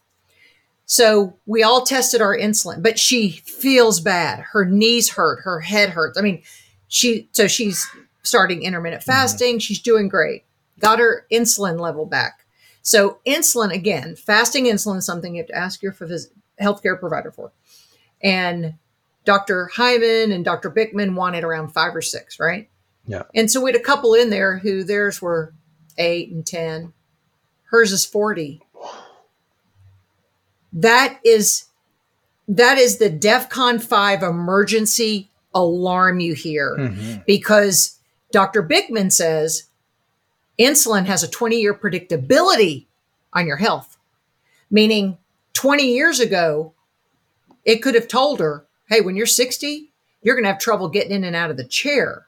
So we all tested our insulin, but she feels bad. Her knees hurt, her head hurts. I mean, she so she's starting intermittent mm-hmm. fasting. She's doing great. Got her insulin level back. So insulin again, fasting insulin is something you have to ask your phys- healthcare provider for. And Dr. Hyman and Dr. Bikman wanted around five or six, right? Yeah. And so we had a couple in there who theirs were eight and ten. Hers is 40. That is that is the DEFCON 5 emergency alarm you hear Mhm. because Dr. Bikman says insulin has a 20 year predictability on your health, meaning 20 years ago, it could have told her, hey, when you're 60, you're going to have trouble getting in and out of the chair.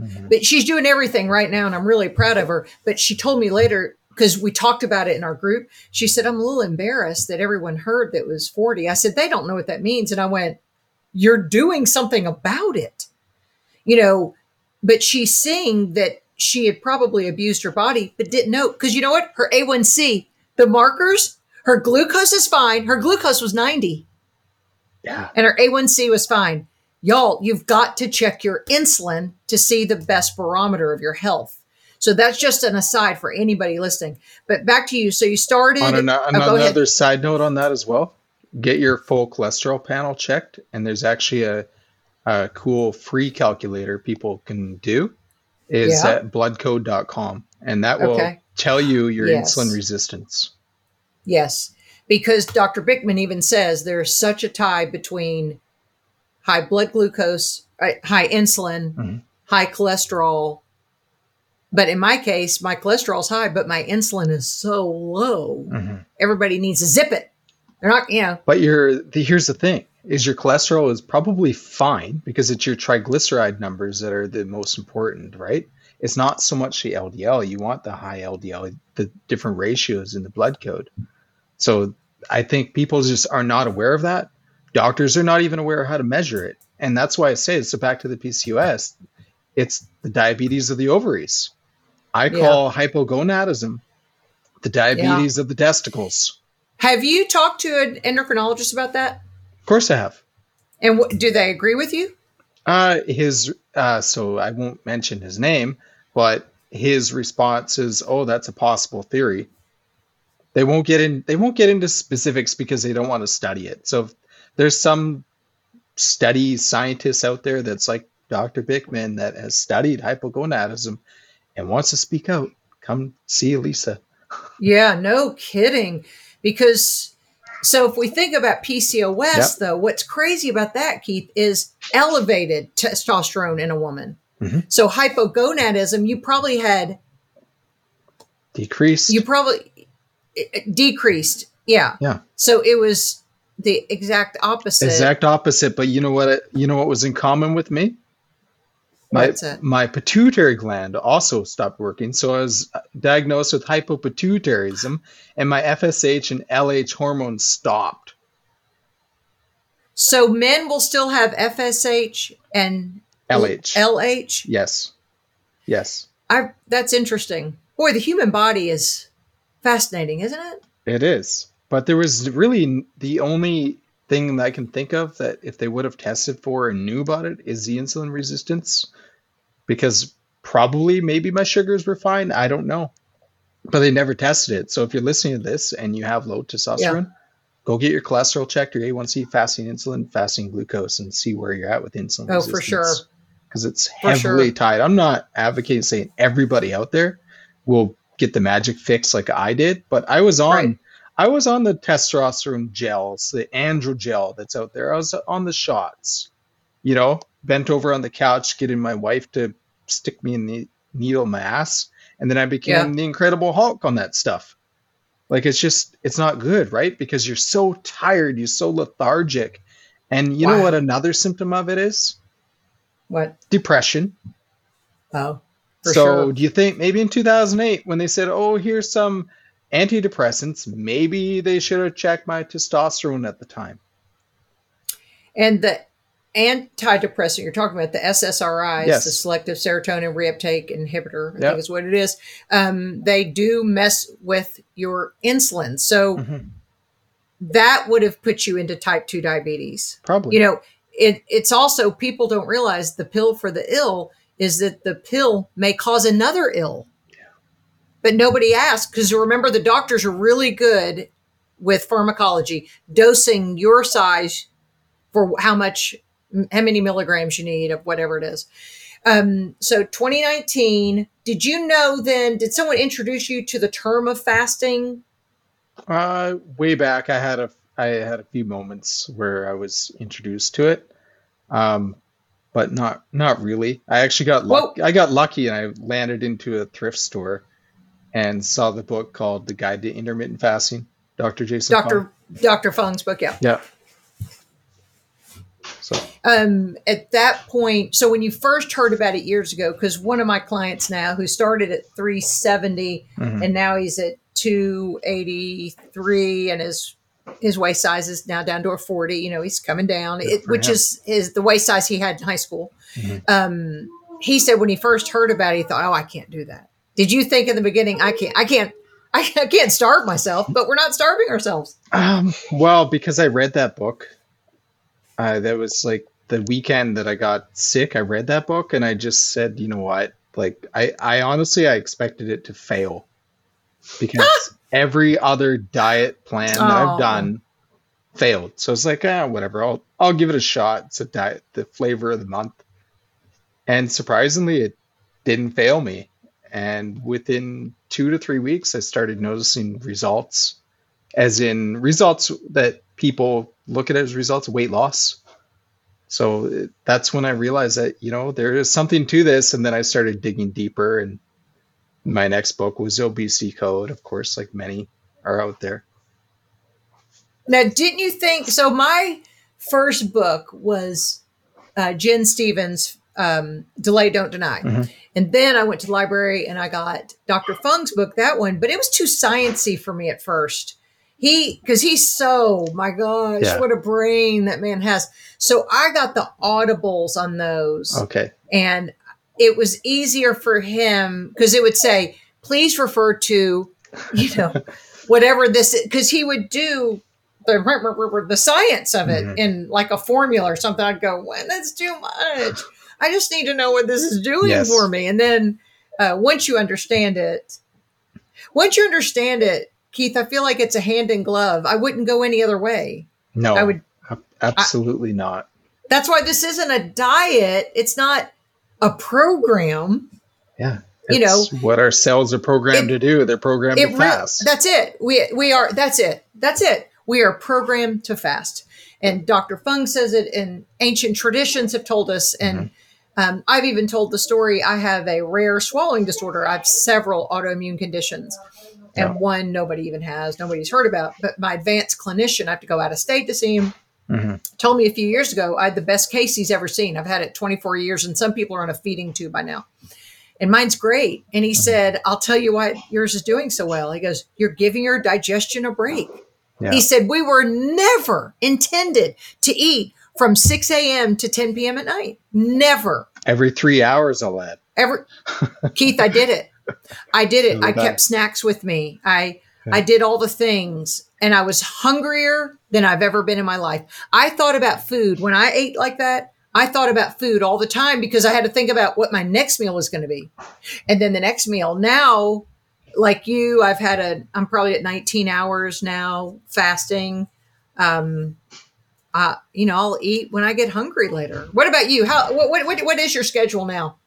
Mhm. But she's doing everything right now, and I'm really proud of her. But she told me later, because we talked about it in our group, she said, I'm a little embarrassed that everyone heard that was 40. I said, they don't know what that means. And I went, You're doing something about it. You know, but she's seeing that she had probably abused her body, but didn't know. Because you know what? Her A1C, the markers, her glucose is fine. Her glucose was 90 Yeah. and her A1C was fine. Y'all, you've got to check your insulin to see the best barometer of your health. So that's just an aside for anybody listening. But back to you. So you started. On, an, oh, on ahead. another side note on that as well, get your full cholesterol panel checked, and there's actually a, a cool free calculator people can do. Is Yeah. at bloodcode.com, and that will Okay. tell you your Yes. insulin resistance. Yes, because Dr. Bikman even says there's such a tie between high blood glucose, uh, high insulin, Mhm. high cholesterol. But in my case, my cholesterol's high, but my insulin is so low. Mhm. Everybody needs to zip it. They're not, know, But your the, here's the thing: is your cholesterol is probably fine because it's your triglyceride numbers that are the most important, right? It's not so much the LDL. You want the high LDL, the different ratios in the blood code. So I think people just are not aware of that. Doctors are not even aware of how to measure it, and that's why I say it's back to the PCOS. It's the diabetes of the ovaries. I Yeah. call hypogonadism the diabetes of the testicles. Have you talked to an endocrinologist about that? Of course, I have. And wh- do they agree with you? Uh, his uh, so I won't mention his name, but his response is, "Oh, that's a possible theory." They won't get in. They won't get into specifics because they don't want to study it. So if there's some study scientists out there that's like Dr. Bikman that has studied hypogonadism and wants to speak out. Come see Lisa. Yeah, no kidding. Because so if we think about PCOS, Yep. though, what's crazy about that, Keith, is elevated testosterone in a woman. Mhm. So hypogonadism, you probably had Decrease. you probably decreased. Yeah. Yeah. So it was the exact opposite. exact opposite. But you know what? You know what was in common with me? My my pituitary gland also stopped working, so I was diagnosed with hypopituitarism, and my FSH and LH hormones stopped. So men will still have FSH and LH. LH. yes, yes, I that's interesting. Boy, the human body is fascinating, isn't it? it is. But there was really the only thing that I can think of that if they would have tested for and knew about it is the insulin resistance, because probably maybe my sugars were fine. I don't know, but they never tested it. So if you're listening to this and you have low testosterone, go get your cholesterol checked, your A1C, fasting insulin, fasting glucose, and see where you're at with insulin. Oh, for sure. Because it's heavily sure. tied. I'm not advocating saying everybody out there will get the magic fix like I did, but I was on. Right. I was on the testosterone gels, the androgel that's out there. I was on the shots, you know, bent over on the couch, getting my wife to stick me in the needle mass. And then I became Yeah. the Incredible Hulk on that stuff. Like it's just, it's not good, right? Because you're so tired, you're so lethargic. And you know what another symptom of it is? What? Depression. Oh, for so sure. do you think maybe in 2008 when they said, "Oh, here's some antidepressants," maybe they should have checked my testosterone at the time? And the antidepressant you're talking about, the SSRIs, Yes. the selective serotonin reuptake inhibitor, I Yep. think is what it is. Um, they do mess with your insulin. So Mhm. that would have put you into type 2 diabetes. Probably. You know, it, it's also people don't realize the pill for the ill is that the pill may cause another ill. But nobody asks because remember, the doctors are really good with pharmacology, dosing your size for how much, how many milligrams you need of whatever it is. Um, so 2019, did you know then, did someone introduce you to the term of fasting? Uh, way back, I had a I had a few moments where I was introduced to it, um, but not not really. I actually got luck, Well- I got lucky and I landed into a thrift store and saw the book called The Guide to Intermittent Fasting, Dr. Jason. Dr. Dr. Fung's book, yeah. Yeah. So um, at that point, so when you first heard about it years ago, because one of my clients now who started at 370 mhm. and now he's at 283 and his his waist size is now down to a 40 you know he's coming down it, which him. is is the waist size he had in high school Mhm. um he said when he first heard about it he thought oh i can't do that did you think in the beginning i can't i can't i can't, starve myself but we're not starving ourselves Um, well, because I read that book, uh, that was like the weekend that I got sick. I read that book and I just said, you know what? Like, I, I honestly, I expected it to fail because every other diet plan that Oh. I've done failed. So it's like, ah, whatever. I'll, I'll give it a shot. It's a diet, the flavor of the month. And surprisingly, it didn't fail me. And within two to three weeks, I started noticing results as in results that people look at as results weight loss so that's when i realized that you know there is something to this and then i started digging deeper and my next book was obesity code of course like many are out there Now, didn't you think? So, my first book was uh, Gin Stephens' um, "Delay, Don't Deny," Mhm. and then I went to the library and I got Dr. Fung's book, that one, but it was too sciency for me at first. He, because he's so, my gosh, Yeah. what a brain that man has. So I got the audibles on those okay and it was easier for him because it would say please refer to you know whatever this because he would do the the science of it Mhm. in like a formula or something. I'd go, well, that's too much. I just need to know what this is doing Yes. for me. And then uh, once you understand it, once you understand it, Keith, I feel like it's a hand in glove. I wouldn't go any other way. No, I would ab- absolutely not. That's why this isn't a diet. It's not a program. Yeah. You know, what our cells are programmed it- to do. They're programmed to re- fast. that's it. We we are. That's it. That's it. We are programmed to fast. And Dr. Fung says it, and ancient traditions have told us. And um, I've even told the story. I have a rare swallowing disorder. I have several autoimmune conditions, and Yeah. one nobody even has, nobody's heard about. But my advanced clinician, I have to go out of state to see him. Mhm. told me a few years ago I had the best case he's ever seen. I've had it 24 years, and some people are on a feeding tube by now. And mine's great. And he said, I'll tell you why yours is doing so well. He goes, You're giving your digestion a break. Yeah. He said, We were never intended to eat from 6 a.m. to 10 p.m. at night. Never. Every three hours, I'll add. Ever. Keith, I did it. I did it. I kept snacks with me. I Yeah. I did all the things and I was hungrier than I've ever been in my life. I thought about food when I ate like that. I thought about food all the time because I had to think about what my next meal was going to be. And then the next meal. Now, like you, I've had a I'm probably at 19 hours now fasting. Um uh, you know, I'll eat when I get hungry later. What about you? How what what what, is your schedule now?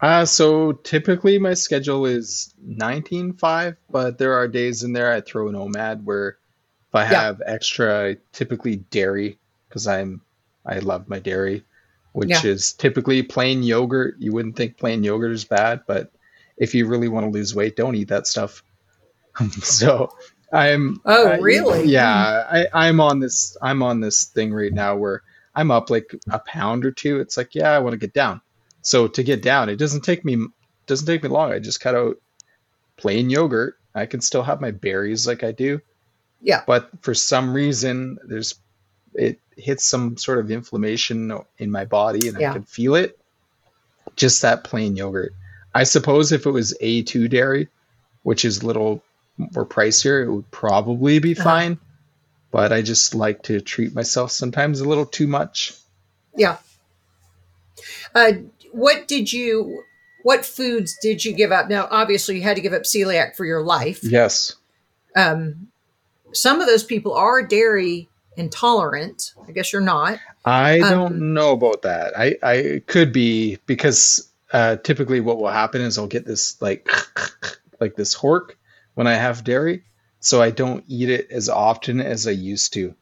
Uh, so typically my schedule is 19.5, but there are days in there I throw an OMAD where if I Yeah. have extra, typically dairy, because I'm I love my dairy, which Yeah. is typically plain yogurt. You wouldn't think plain yogurt is bad, but if you really want to lose weight, don't eat that stuff. so I'm Oh, I- really? yeah, hmm. I, I'm on this I'm on this thing right now where I'm up like a pound or two. It's like, yeah, I want to get down. So to get down, it doesn't take me doesn't take me long. I just cut out plain yogurt. I can still have my berries like I do. Yeah. But for some reason, there's it hits some sort of inflammation in my body, and Yeah. I can feel it. Just that plain yogurt. I suppose if it was A2 dairy, which is little more pricier, it would probably be Uh-huh. fine. But I just like to treat myself sometimes a little too much. Yeah. Uh, what did you? What foods did you give up? Now, obviously, you had to give up celiac for your life. Yes. Um, some of those people are dairy intolerant. I guess you're not. I Um, don't know about that. I, I could be because uh, typically what will happen is I'll get this like like this hork when I have dairy, so I don't eat it as often as I used to.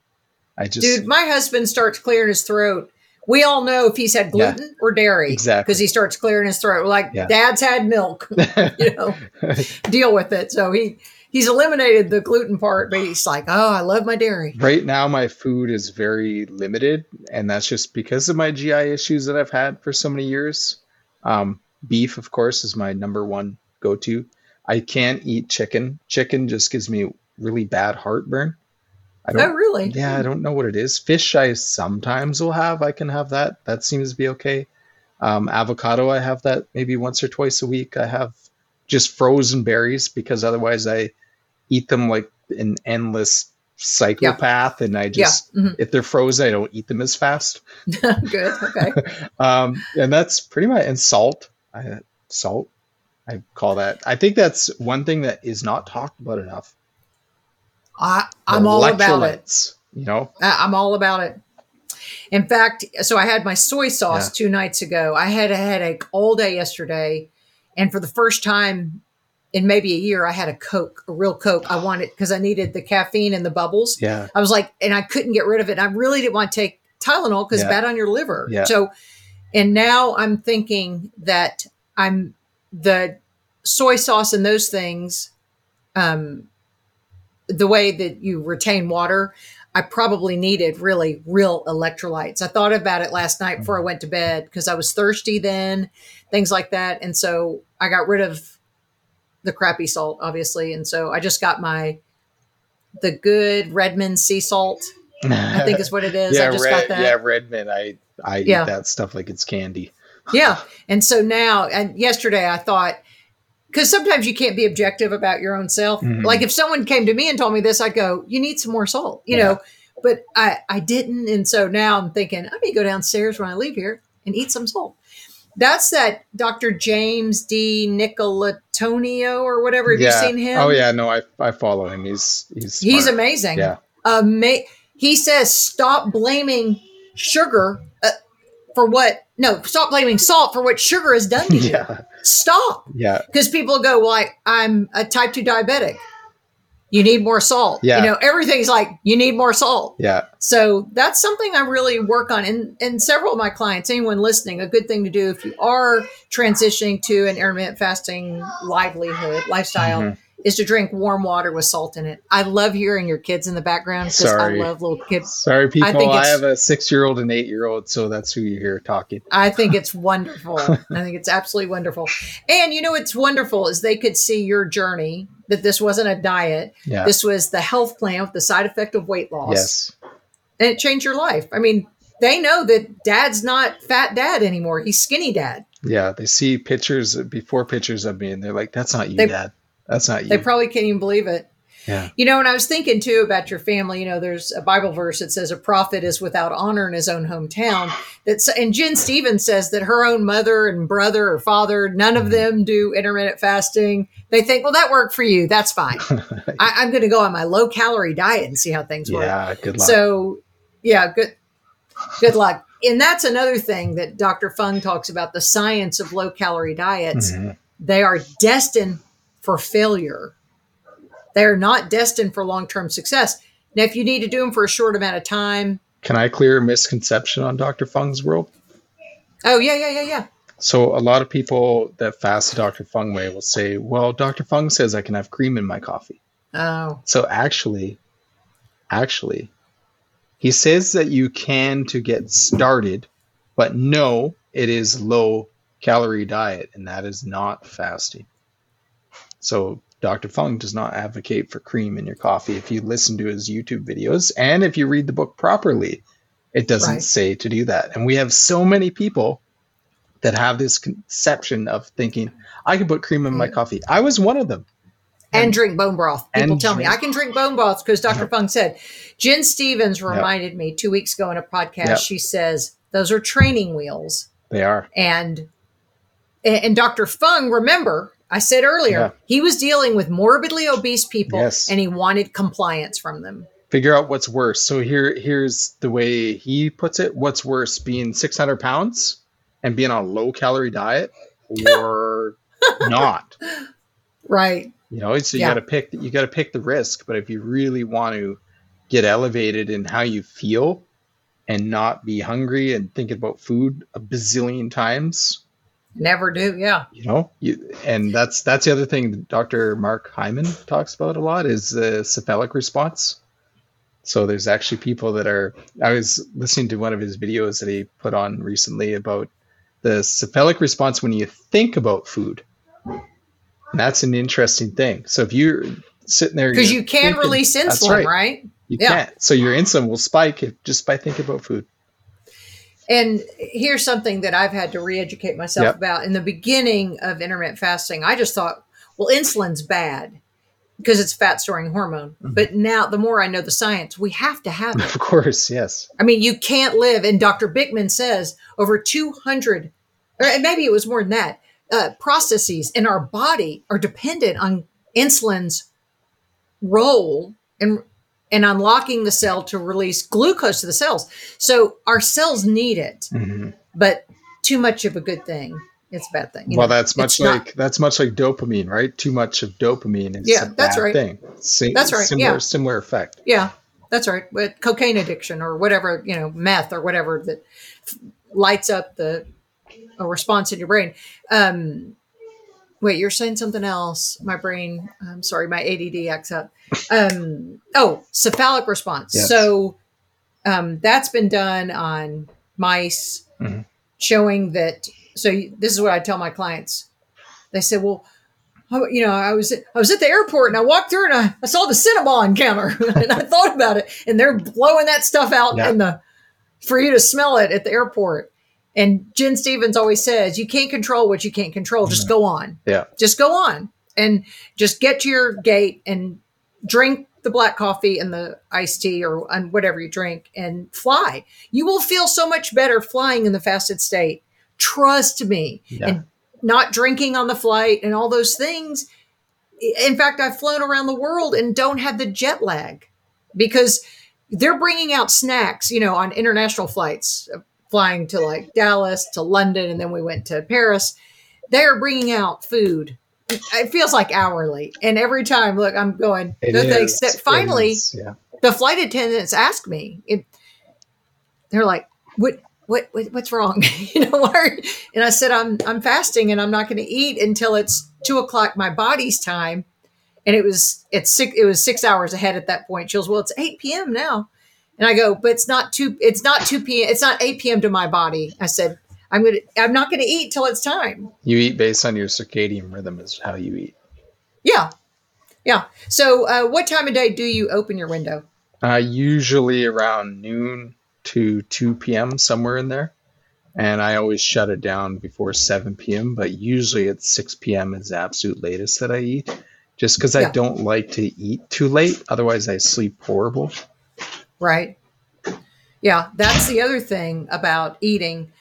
I just Dude, my husband starts clearing his throat. We all know if he's had Yeah. gluten or dairy Exactly. because he starts clearing his throat. We're like, Yeah. Dad's had milk, you know, deal with it. So he he's eliminated the gluten part, but he's like, oh, I love my dairy. right now my food is very limited, and that's just because of my GI issues that I've had for so many years. Um, beef, of course, is my number one go-to. I can't eat chicken. Chicken just gives me really bad heartburn. I Oh, really? Yeah, I don't know what it is. Fish, I sometimes will have. I can have that. That seems to be okay. Um, avocado, I have that maybe once or twice a week. I have just frozen berries because otherwise I eat them like an endless psychopath, and I just yeah. mhm. if they're frozen, I don't eat them as fast. Good. Okay. Um, and that's pretty much and salt. I, salt, I call that. I think that's one thing that is not talked about enough. I, I'm all about it. You know, I- I'm all about it. In fact, so I had my soy sauce Yeah. two nights ago. I had a headache all day yesterday. And for the first time in maybe a year, I had a Coke, a real Coke. I wanted because I needed the caffeine and the bubbles. yeah. I was like, and I couldn't get rid of it. And I really didn't want to take Tylenol because Yeah. bad on your liver. Yeah. So, and now I'm thinking that I'm the soy sauce and those things, um, the way that you retain water, I probably needed really real electrolytes. I thought about it last night before I went to bed because I was thirsty then, things like that. And so I got rid of the crappy salt, obviously. And so I just got my the good Redmond sea salt. I think is what it is. I just red, got that. Yeah, Redmond. I I Yeah. eat that stuff like it's candy. Yeah. And so now, and yesterday I thought, because sometimes you can't be objective about your own self. Mhm. Like if someone came to me and told me this, I'd go, "You need some more salt," you Yeah. know. But I I didn't, and so now I'm thinking I may go downstairs when I leave here and eat some salt. That's that Dr. James DiNicolantonio or whatever. Have yeah. you seen him? Oh yeah, no, I I follow him. He's he's He's amazing. Yeah. Ama- he says, stop blaming sugar uh, for what, no, stop blaming salt for what sugar has done to you. Yeah. Stop. Yeah. Because people go, well, I, I'm a type 2 diabetic. You need more salt. Yeah. You know, everything's like, you need more salt. Yeah. So that's something I really work on. And, and several of my clients, anyone listening, a good thing to do if you are transitioning to an intermittent fasting livelihood, lifestyle, Mhm. Is to drink warm water with salt in it. I love hearing your kids in the background because I love little kids. Sorry, people. think I, have a six-year-old and eight-year-old, so that's who you hear talking. I think it's wonderful. I think it's absolutely wonderful. And you know what's wonderful is they could see your journey, that this wasn't a diet. Yeah. This was the health plan with the side effect of weight loss. yes. And it changed your life. I mean, they know that dad's not fat dad anymore. He's skinny dad. Yeah. They see pictures before pictures of me, and they're like, "That's not you, They- Dad. That's not you." They probably can't even believe it. yeah. You know, and I was thinking too about your family. You know, there's a Bible verse that says a prophet is without honor in his own hometown. That's and Gin Stephens says that her own mother and brother or father, none Mm-hmm. of them do intermittent fasting. They think, well, that worked for you. That's fine. I, I'm going to go on my low calorie diet and see how things work. yeah. Good luck. So, yeah, good, good luck. And that's another thing that Dr. Fung talks about the science of low calorie diets. Mhm. They are destined for failure. They're not destined for long term success. Now, if you need to do them for a short amount of time, Can I clear a misconception on Dr. Fung's world? oh, yeah, yeah, yeah, yeah. So a lot of people that fast Dr. Fung way will say, "Well, Dr. Fung says I can have cream in my coffee." Oh, So actually, actually, he says that you can to get started, but no, it is low calorie diet, and that is not fasting. So Dr. Fung does not advocate for cream in your coffee. If you listen to his YouTube videos and if you read the book properly, it doesn't Right. say to do that. And we have so many people that have this conception of thinking, I can put cream in my mm. coffee. I was one of them. and drink bone broth. People and tell me I can drink bone broth because Dr. Fung said. Gin Stephens Yep. reminded me two weeks ago in a podcast. Yep. She says those are training wheels, They are. and and Dr. Fung, remember I said earlier Yeah. he was dealing with morbidly obese people, Yes. and he wanted compliance from them. figure out what's worse. So here, here's the way he puts it. What's worse, being 600 pounds and being on a low calorie diet, or not? Right. You know, so you Yeah. got to pick. You got to pick the risk. But if you really want to get elevated in how you feel and not be hungry and thinking about food a bazillion times, Never do. Yeah. you know, you and that's that's the other thing that Dr. Mark Hyman talks about a lot is the cephalic response. So there's actually people that are I was listening to one of his videos that he put on recently about the cephalic response when you think about food. And that's an interesting thing. So if you're sitting there Because you can thinking- release insulin, right. You Yeah. can't. So your insulin will spike if, just by thinking about food. And here's something that I've had to re educate myself Yep. about. In the beginning of intermittent fasting, I just thought, well, insulin's bad because it's fat storing hormone. Mm-hmm. But now, the more I know the science, we have to have it. Of course, yes. I mean, you can't live, and Dr. Bikman says over 200, or maybe it was more than that, uh, processes in our body are dependent on insulin's role in, in unlocking the cell to release glucose to the cells. So our cells need it, Mhm. but too much of a good thing. It's a bad thing. you well, know? that's much It's not- like that's much like dopamine, right? Too much of dopamine is Yeah, a that's bad right. thing. Sa- That's right, Similar, yeah. similar effect. Yeah, that's right. But cocaine addiction or whatever, you know, meth or whatever that f- lights up the a response in your brain. Um, wait, you're saying something else. My brain, I'm sorry, my ADD acts up. Um, oh, cephalic response. Yes. So um, that's been done on mice, Mhm. showing that. So you- this is what I tell my clients. They said, well, you know, I was I was at the airport and I walked through and I, I saw the Cinnabon counter and I thought about it and they're blowing that stuff out Yeah. in the for you to smell it at the airport. And Gin Stephens always says, you can't control what you can't control. Just mm-hmm. go on. Yeah. Just go on and just get to your gate and drink the black coffee and the iced tea or and whatever you drink and fly. You will feel so much better flying in the fasted state. Trust me. Yeah. And not drinking on the flight and all those things. In fact, I've flown around the world and don't have the jet lag because they're bringing out snacks, you know, on international flights, flying to like Dallas to London, and then we went to Paris. They're bringing out food. It feels like hourly, and every time, look, I'm going. It. That finally, yeah. the flight attendants ask me. It, they're like, "What? What? what what's wrong? you know?" And I said, "I'm I'm fasting, and I'm not going to eat until it's two o'clock my body's time." And it was it's six. It was six hours ahead at that point. She goes, "Well, it's eight p.m. now," and I go, "But it's not two. It's not two p.m. It's not eight p.m. to my body." I said, "I'm gonna. I'm not going to eat till it's time." You eat based on your circadian rhythm is how you eat. Yeah, yeah. So, uh, what time of day do you open your window? Uh, usually around noon to 2 p.m., somewhere in there. And I always shut it down before 7 p.m., but usually at 6 p.m. is the absolute latest that I eat, just because Yeah. I don't like to eat too late. Otherwise, I sleep horrible. Right. Yeah, that's the other thing about eating.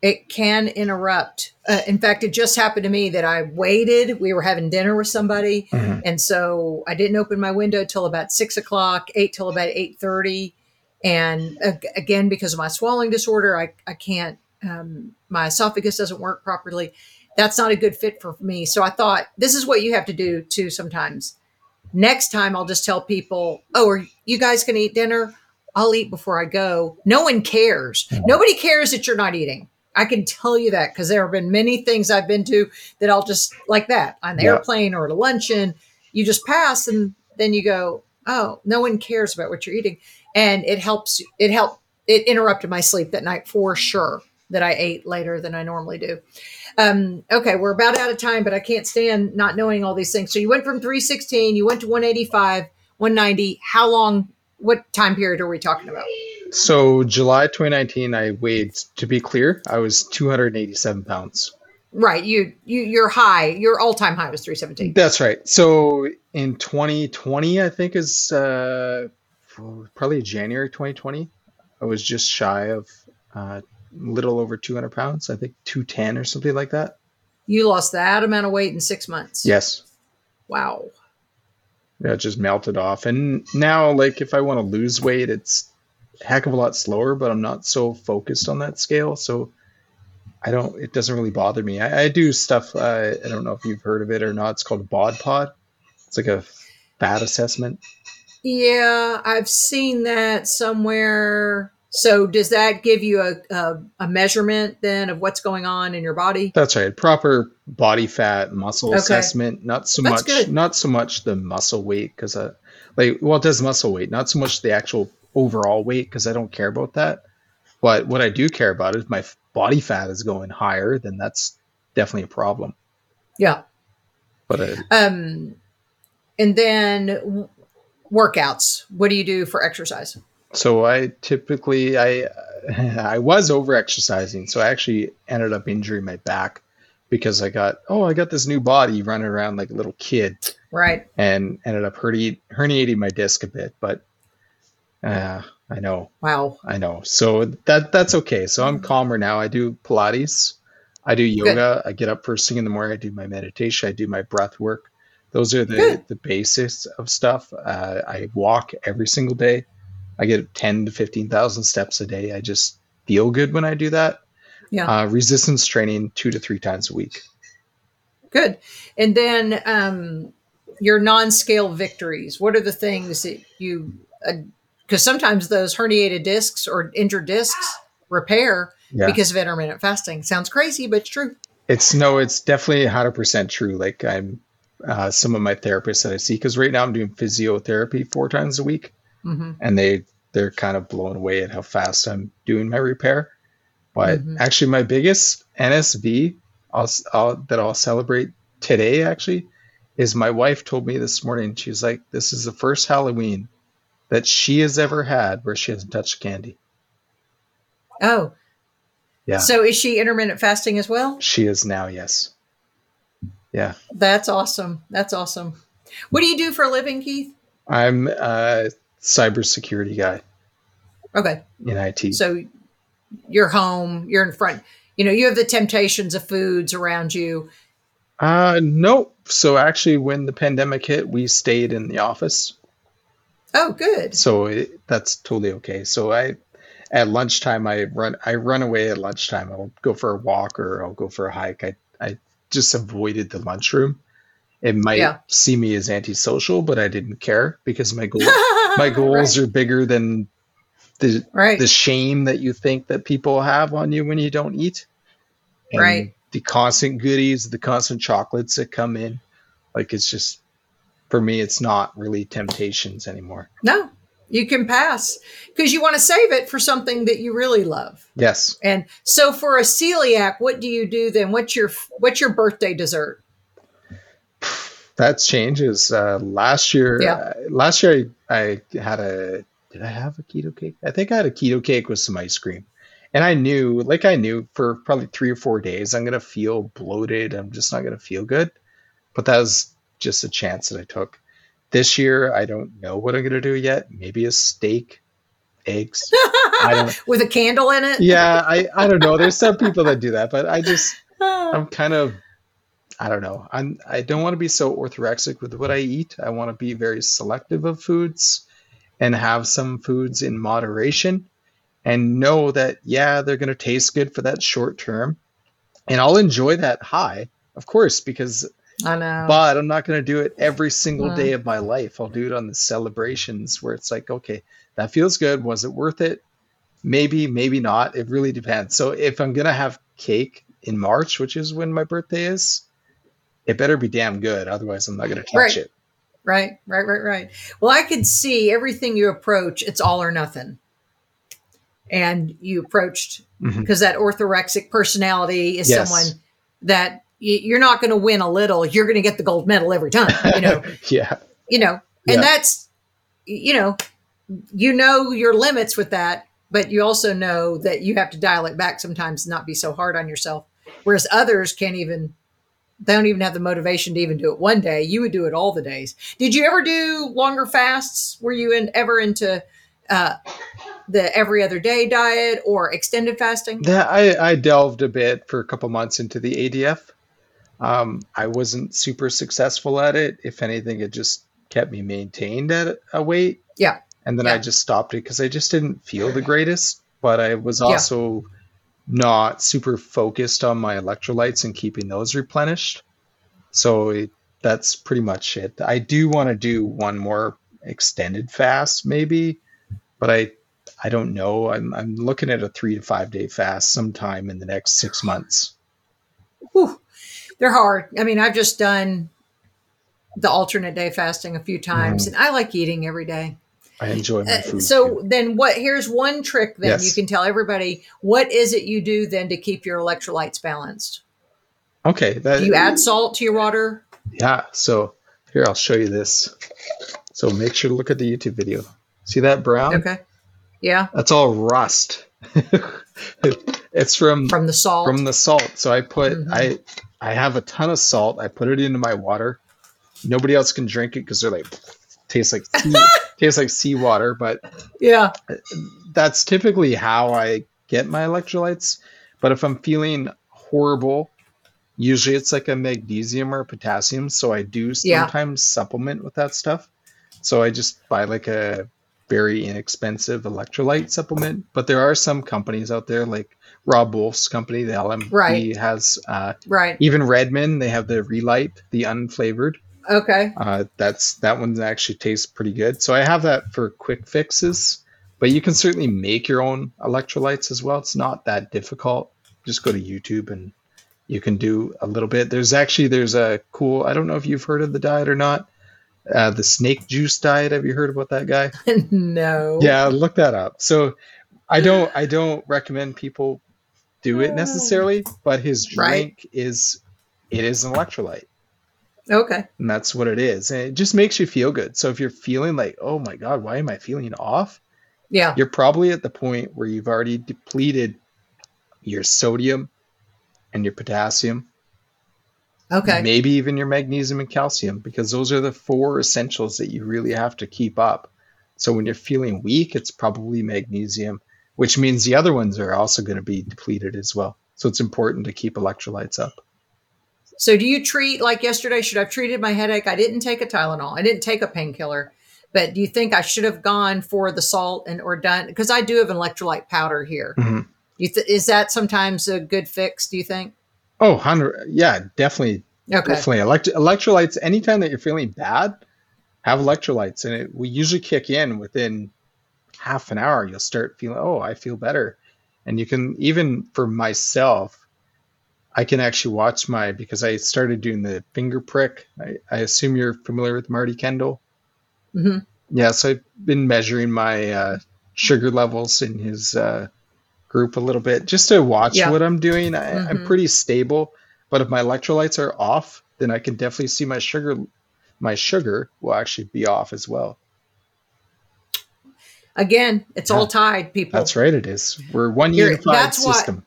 It can interrupt. Uh, in fact, it just happened to me that I waited. We were having dinner with somebody, Mhm. and so I didn't open my window till about six o'clock. Ate till about eight thirty, and uh, again because of my swallowing disorder, I I can't. Um, my esophagus doesn't work properly. That's not a good fit for me. So I thought this is what you have to do too. Sometimes next time I'll just tell people, "Oh, are you guys going to eat dinner?" I'll eat before I go. No one cares. Mm-hmm. Nobody cares that you're not eating. I can tell you that because there have been many things I've been to that I'll just like that on the Yeah. airplane or at a luncheon. You just pass and then you go, oh, no one cares about what you're eating, and it helps. It helped. It interrupted my sleep that night for sure. That I ate later than I normally do. Um, okay, we're about out of time, but I can't stand not knowing all these things. So you went from 316, you went to 185, 190. How long? What time period are we talking about? So, July 2019, I weighed, to be clear, I was 287 pounds. Right. You you your high, your all time high was 317. That's right. So, in 2020, I think is uh, probably January 2020, I was just shy of uh, little over 200 pounds. I think 210 or something like that. You lost that amount of weight in six months. Yes. Wow. Yeah, it just melted off. And now, like, if I want to lose weight, it's a heck of a lot slower, but I'm not so focused on that scale. So I don't, it doesn't really bother me. I, I do stuff, uh, I don't know if you've heard of it or not. It's called Bod Pod. It's like a fat assessment. Yeah, I've seen that somewhere. So does that give you a, a, a measurement then of what's going on in your body? That's right. Proper body fat muscle Okay. assessment. Not so That's much, good. not so much the muscle weight because, uh, like, well, it does muscle weight, not so much the actual overall weight because I don't care about that. But what I do care about is my body fat is going higher, then that's definitely a problem. Yeah. But uh, Um, and then workouts. What do you do for exercise? So I typically I I was over exercising, so I actually ended up injuring my back because I got oh I got this new body running around like a little kid. Right. and ended up herniating, herniating my disc a bit. But uh, I know, Wow. I know. So that that's okay. So I'm calmer now. I do Pilates, I do yoga. I get up first thing in the morning. I do my meditation. I do my breath work. Those are the Good. the basics of stuff. Uh, I walk every single day. I get ten to fifteen thousand steps a day. I just feel good when I do that. Yeah. Uh, resistance training two to three times a week. Good. And then um, your non-scale victories. What are the things that you? Because sometimes those herniated discs or injured discs repair Yeah. because of intermittent fasting. Sounds crazy, but it's true. It's no, it's definitely 100% true. Like I'm, uh, some of my therapists that I see, because right now I'm doing physiotherapy four times a week, hmm and they they're kind of blown away at how fast I'm doing my repair. But Mhm. actually, my biggest NSV I'll, I'll, that I'll celebrate today actually is my wife told me this morning. She's like, "This is the first Halloween that she has ever had where she hasn't touched candy." Oh, Yeah. So is she intermittent fasting as well? She is now, yes. Yeah. That's awesome. That's awesome. What do you do for a living, Keith? I'm a cybersecurity guy Okay. in IT. So you're home, you're in front. You know, you have the temptations of foods around you. Uh, nope. So actually, when the pandemic hit, we stayed in the office. Oh, good. So it, that's totally okay. So I, at lunchtime, I run, I run away at lunchtime. I'll go for a walk or I'll go for a hike. I, I just avoided the lunchroom. It might Yeah. see me as antisocial, but I didn't care because my goal, my goals are bigger than the Right. the shame that you think that people have on you when you don't eat. And Right. The constant goodies, the constant chocolates that come in. Like it's just for me it's not really temptations anymore. No, you can pass because you want to save it for something that you really love. Yes. And so for a celiac, what do you do then? What's your what's your birthday dessert? That's changes. Uh, last year, Yeah. uh, last year I, I had a. Did I have a keto cake? I think I had a keto cake with some ice cream, and I knew, like I knew, for probably three or four days, I'm gonna feel bloated. I'm just not gonna feel good. But that was just a chance that I took. This year, I don't know what I'm gonna do yet. Maybe a steak, eggs. With a candle in it? Yeah, I I don't know. There's some people that do that, but I just I'm kind of I don't know. I'm I don't want to be so orthorexic with what I eat. I want to be very selective of foods and have some foods in moderation and know that yeah, they're going to taste good for that short term. And I'll enjoy that high, of course, because I know. but I'm not going to do it every single Mm. day of my life. I'll do it on the celebrations where it's like, okay, that feels good. Was it worth it? Maybe, maybe not. It really depends. So if I'm going to have cake in March, which is when my birthday is, it better be damn good. Otherwise, I'm not going to touch Right. it. Right, right, right, right. Well, I could see everything you approach, it's all or nothing. And you approached mm-hmm. because that orthorexic personality is Yes. someone that you're not going to win a little, you're going to get the gold medal every time, you know. yeah. you know, Yeah. and that's you know, you know your limits with that, but you also know that you have to dial it back sometimes and not be so hard on yourself. Whereas others can't even they don't even have the motivation to even do it one day. You would do it all the days. Did you ever do longer fasts? Were you in, ever into uh, the every other day diet or extended fasting? That I, I delved a bit for a couple months into the ADF. Um, I wasn't super successful at it. If anything, it just kept me maintained at a weight. Yeah. And then I just stopped it because I just didn't feel the greatest. But I was Yeah. Not super focused on my electrolytes and keeping those replenished. So it, that's pretty much it. I do want to do one more extended fast, maybe, but I I don't know. I'm I'm looking at a three to five day fast sometime in the next six months. Whew, they're hard. I mean, I've just done the alternate day fasting a few times, mm-hmm. and I like eating every day. I enjoy my Uh, food. so too. then, what? Here's one trick. Then Yes. you can tell everybody what is it you do then to keep your electrolytes balanced. okay, that Do you add salt to your water? yeah. So here I'll show you this. So make sure to look at the YouTube video. See that brown? Okay. Yeah, That's all rust. it's from from the salt. from the salt. So I put Mhm. I I have a ton of salt. I put it into my water. Nobody else can drink it because they're like tastes like sea, tastes like seawater. But yeah. that's typically how I get my electrolytes. But if I'm feeling horrible, usually it's like a magnesium or potassium. So I do Yeah. sometimes supplement with that stuff. So I just buy like a very inexpensive electrolyte supplement. But there are some companies out there like Robb Wolf's company, the LMNT Right. has uh, Right. even Redmond, they have the Re-Lyte, the unflavored. Okay. Uh, that's that one actually tastes pretty good. So I have that for quick fixes, but you can certainly make your own electrolytes as well. It's not that difficult. Just go to YouTube and you can do a little bit. There's actually there's a cool. I don't know if you've heard of the diet or not. Uh, the snake juice diet. Have you heard about that guy? no. Yeah, look that up. So I don't I don't recommend people do it necessarily, but his Right. drink is it is an electrolyte Okay. and that's what it is and it just makes you feel good so if you're feeling like oh my god why am i feeling off Yeah. you're probably at the point where you've already depleted your sodium and your potassium. Okay. Maybe even your magnesium and calcium, because those are the four essentials that you really have to keep up. So when you're feeling weak, it's probably magnesium, which means the other ones are also going to be depleted as well. So it's important to keep electrolytes up. So do you treat like yesterday? Should I've treated my headache? I didn't take a Tylenol. I didn't take a painkiller. But do you think I should have gone for the salt and or done because I do have an electrolyte powder here. Mhm. You th- is that sometimes a good fix? Do you think? Oh, 100, yeah, definitely Okay. Definitely. Elect- electrolytes, anytime that you're feeling bad, have electrolytes. And it we usually kick in within half an hour. You'll start feeling, oh, I feel better. And you can, even for myself, I can actually watch my, because I started doing the finger prick. I, I assume you're familiar with Marty Kendall. hmm Yeah, so I've been measuring my uh, sugar levels in his uh, group a little bit just to watch Yeah. what I'm doing. I, I'm Mhm. pretty stable, but if my electrolytes are off, then I can definitely see my sugar. My sugar will actually be off as well. Again, it's all tied, people. That's right. It is. We're one unified that's why- system.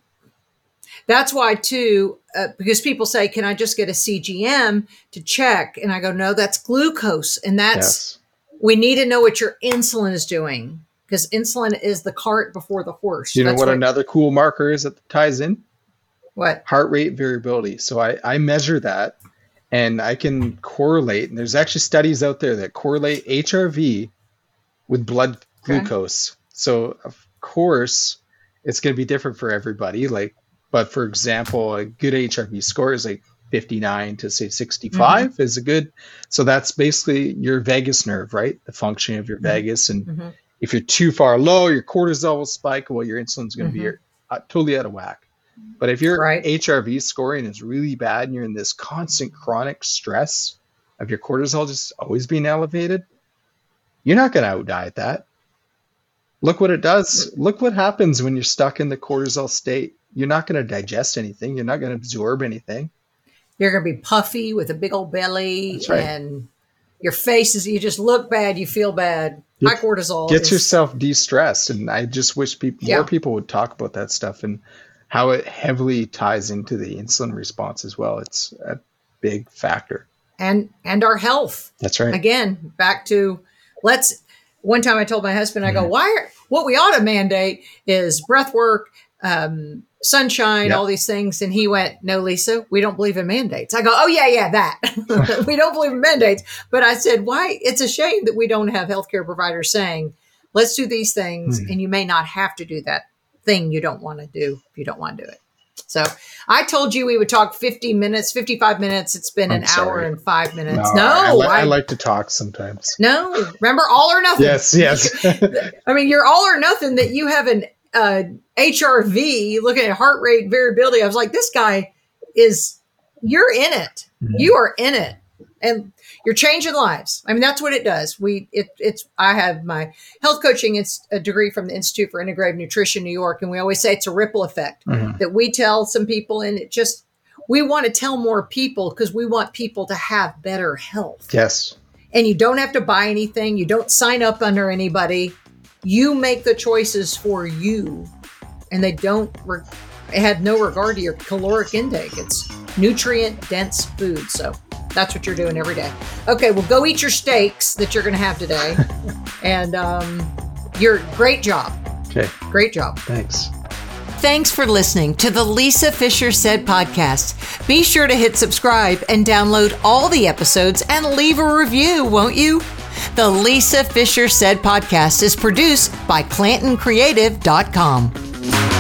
That's why too, uh, because people say, "Can I just get a CGM to check?" And I go, "No, that's glucose, and that's yes. we need to know what your insulin is doing because insulin is the cart before the horse." Do you know That's what, another cool marker is that ties in? what? Heart rate variability. So I, I measure that and I can correlate. And there's actually studies out there that correlate HRV with blood Okay. glucose. So of course it's going to be different for everybody. Like, but for example, a good HRV score is like 59 to say 65 is a good. So that's basically your vagus nerve, right? The functioning of your vagus. And Mhm. if you're too far low, your cortisol will spike. Well, your insulin's going to be uh, totally out of whack. But if your Right. HRV scoring is really bad and you're in this constant chronic stress of your cortisol just always being elevated, you're not going to outdiet that. Look what it does. Look what happens when you're stuck in the cortisol state. You're not going to digest anything. You're not going to absorb anything. You're going to be puffy with a big old belly, right. and your face is. You just look bad. You feel bad. Get- High cortisol. Get is- yourself de-stressed. And I just wish people, Yeah. more people would talk about that stuff and how it heavily ties into the insulin response as well. It's a big factor. and and our health. That's right. again back to let's one time i told my husband i Mm-hmm. go why are, what we ought to mandate is breath work um, sunshine Yeah. all these things and he went no lisa we don't believe in mandates i go oh yeah yeah that we don't believe in mandates but i said why it's a shame that we don't have healthcare providers saying let's do these things Mhm. and you may not have to do that thing you don't want to do if you don't want to do it so I told you we would talk 50 minutes, 55 minutes. It's been I'm an hour sorry. and five minutes. No, I, li- I I- like to talk sometimes. no, remember all or nothing. Yes, yes. I mean, you're all or nothing that you have an uh, HRV looking at heart rate variability. I was like, this guy is, you're in it. You are in it. And you're changing lives. I mean, that's what it does. We, it, it's, I have my health coaching, it's a degree from the Institute for Integrative Nutrition, New York. And we always say it's a ripple effect Mhm. that we tell some people and it just, we want to tell more people because we want people to have better health yes. and you don't have to buy anything. You don't sign up under anybody. You make the choices for you, and they don't re- it have no regard to your caloric intake. It's nutrient dense food. So that's what you're doing every day. Okay, well, go eat your steaks that you're going to have today, and um, you're great job, Okay. great job. Thanks. Thanks for listening to the Lisa Fischer Said podcast. Be sure to hit subscribe and download all the episodes and leave a review, won't you? The Lisa Fischer Said podcast is produced by ClantonCreative.com.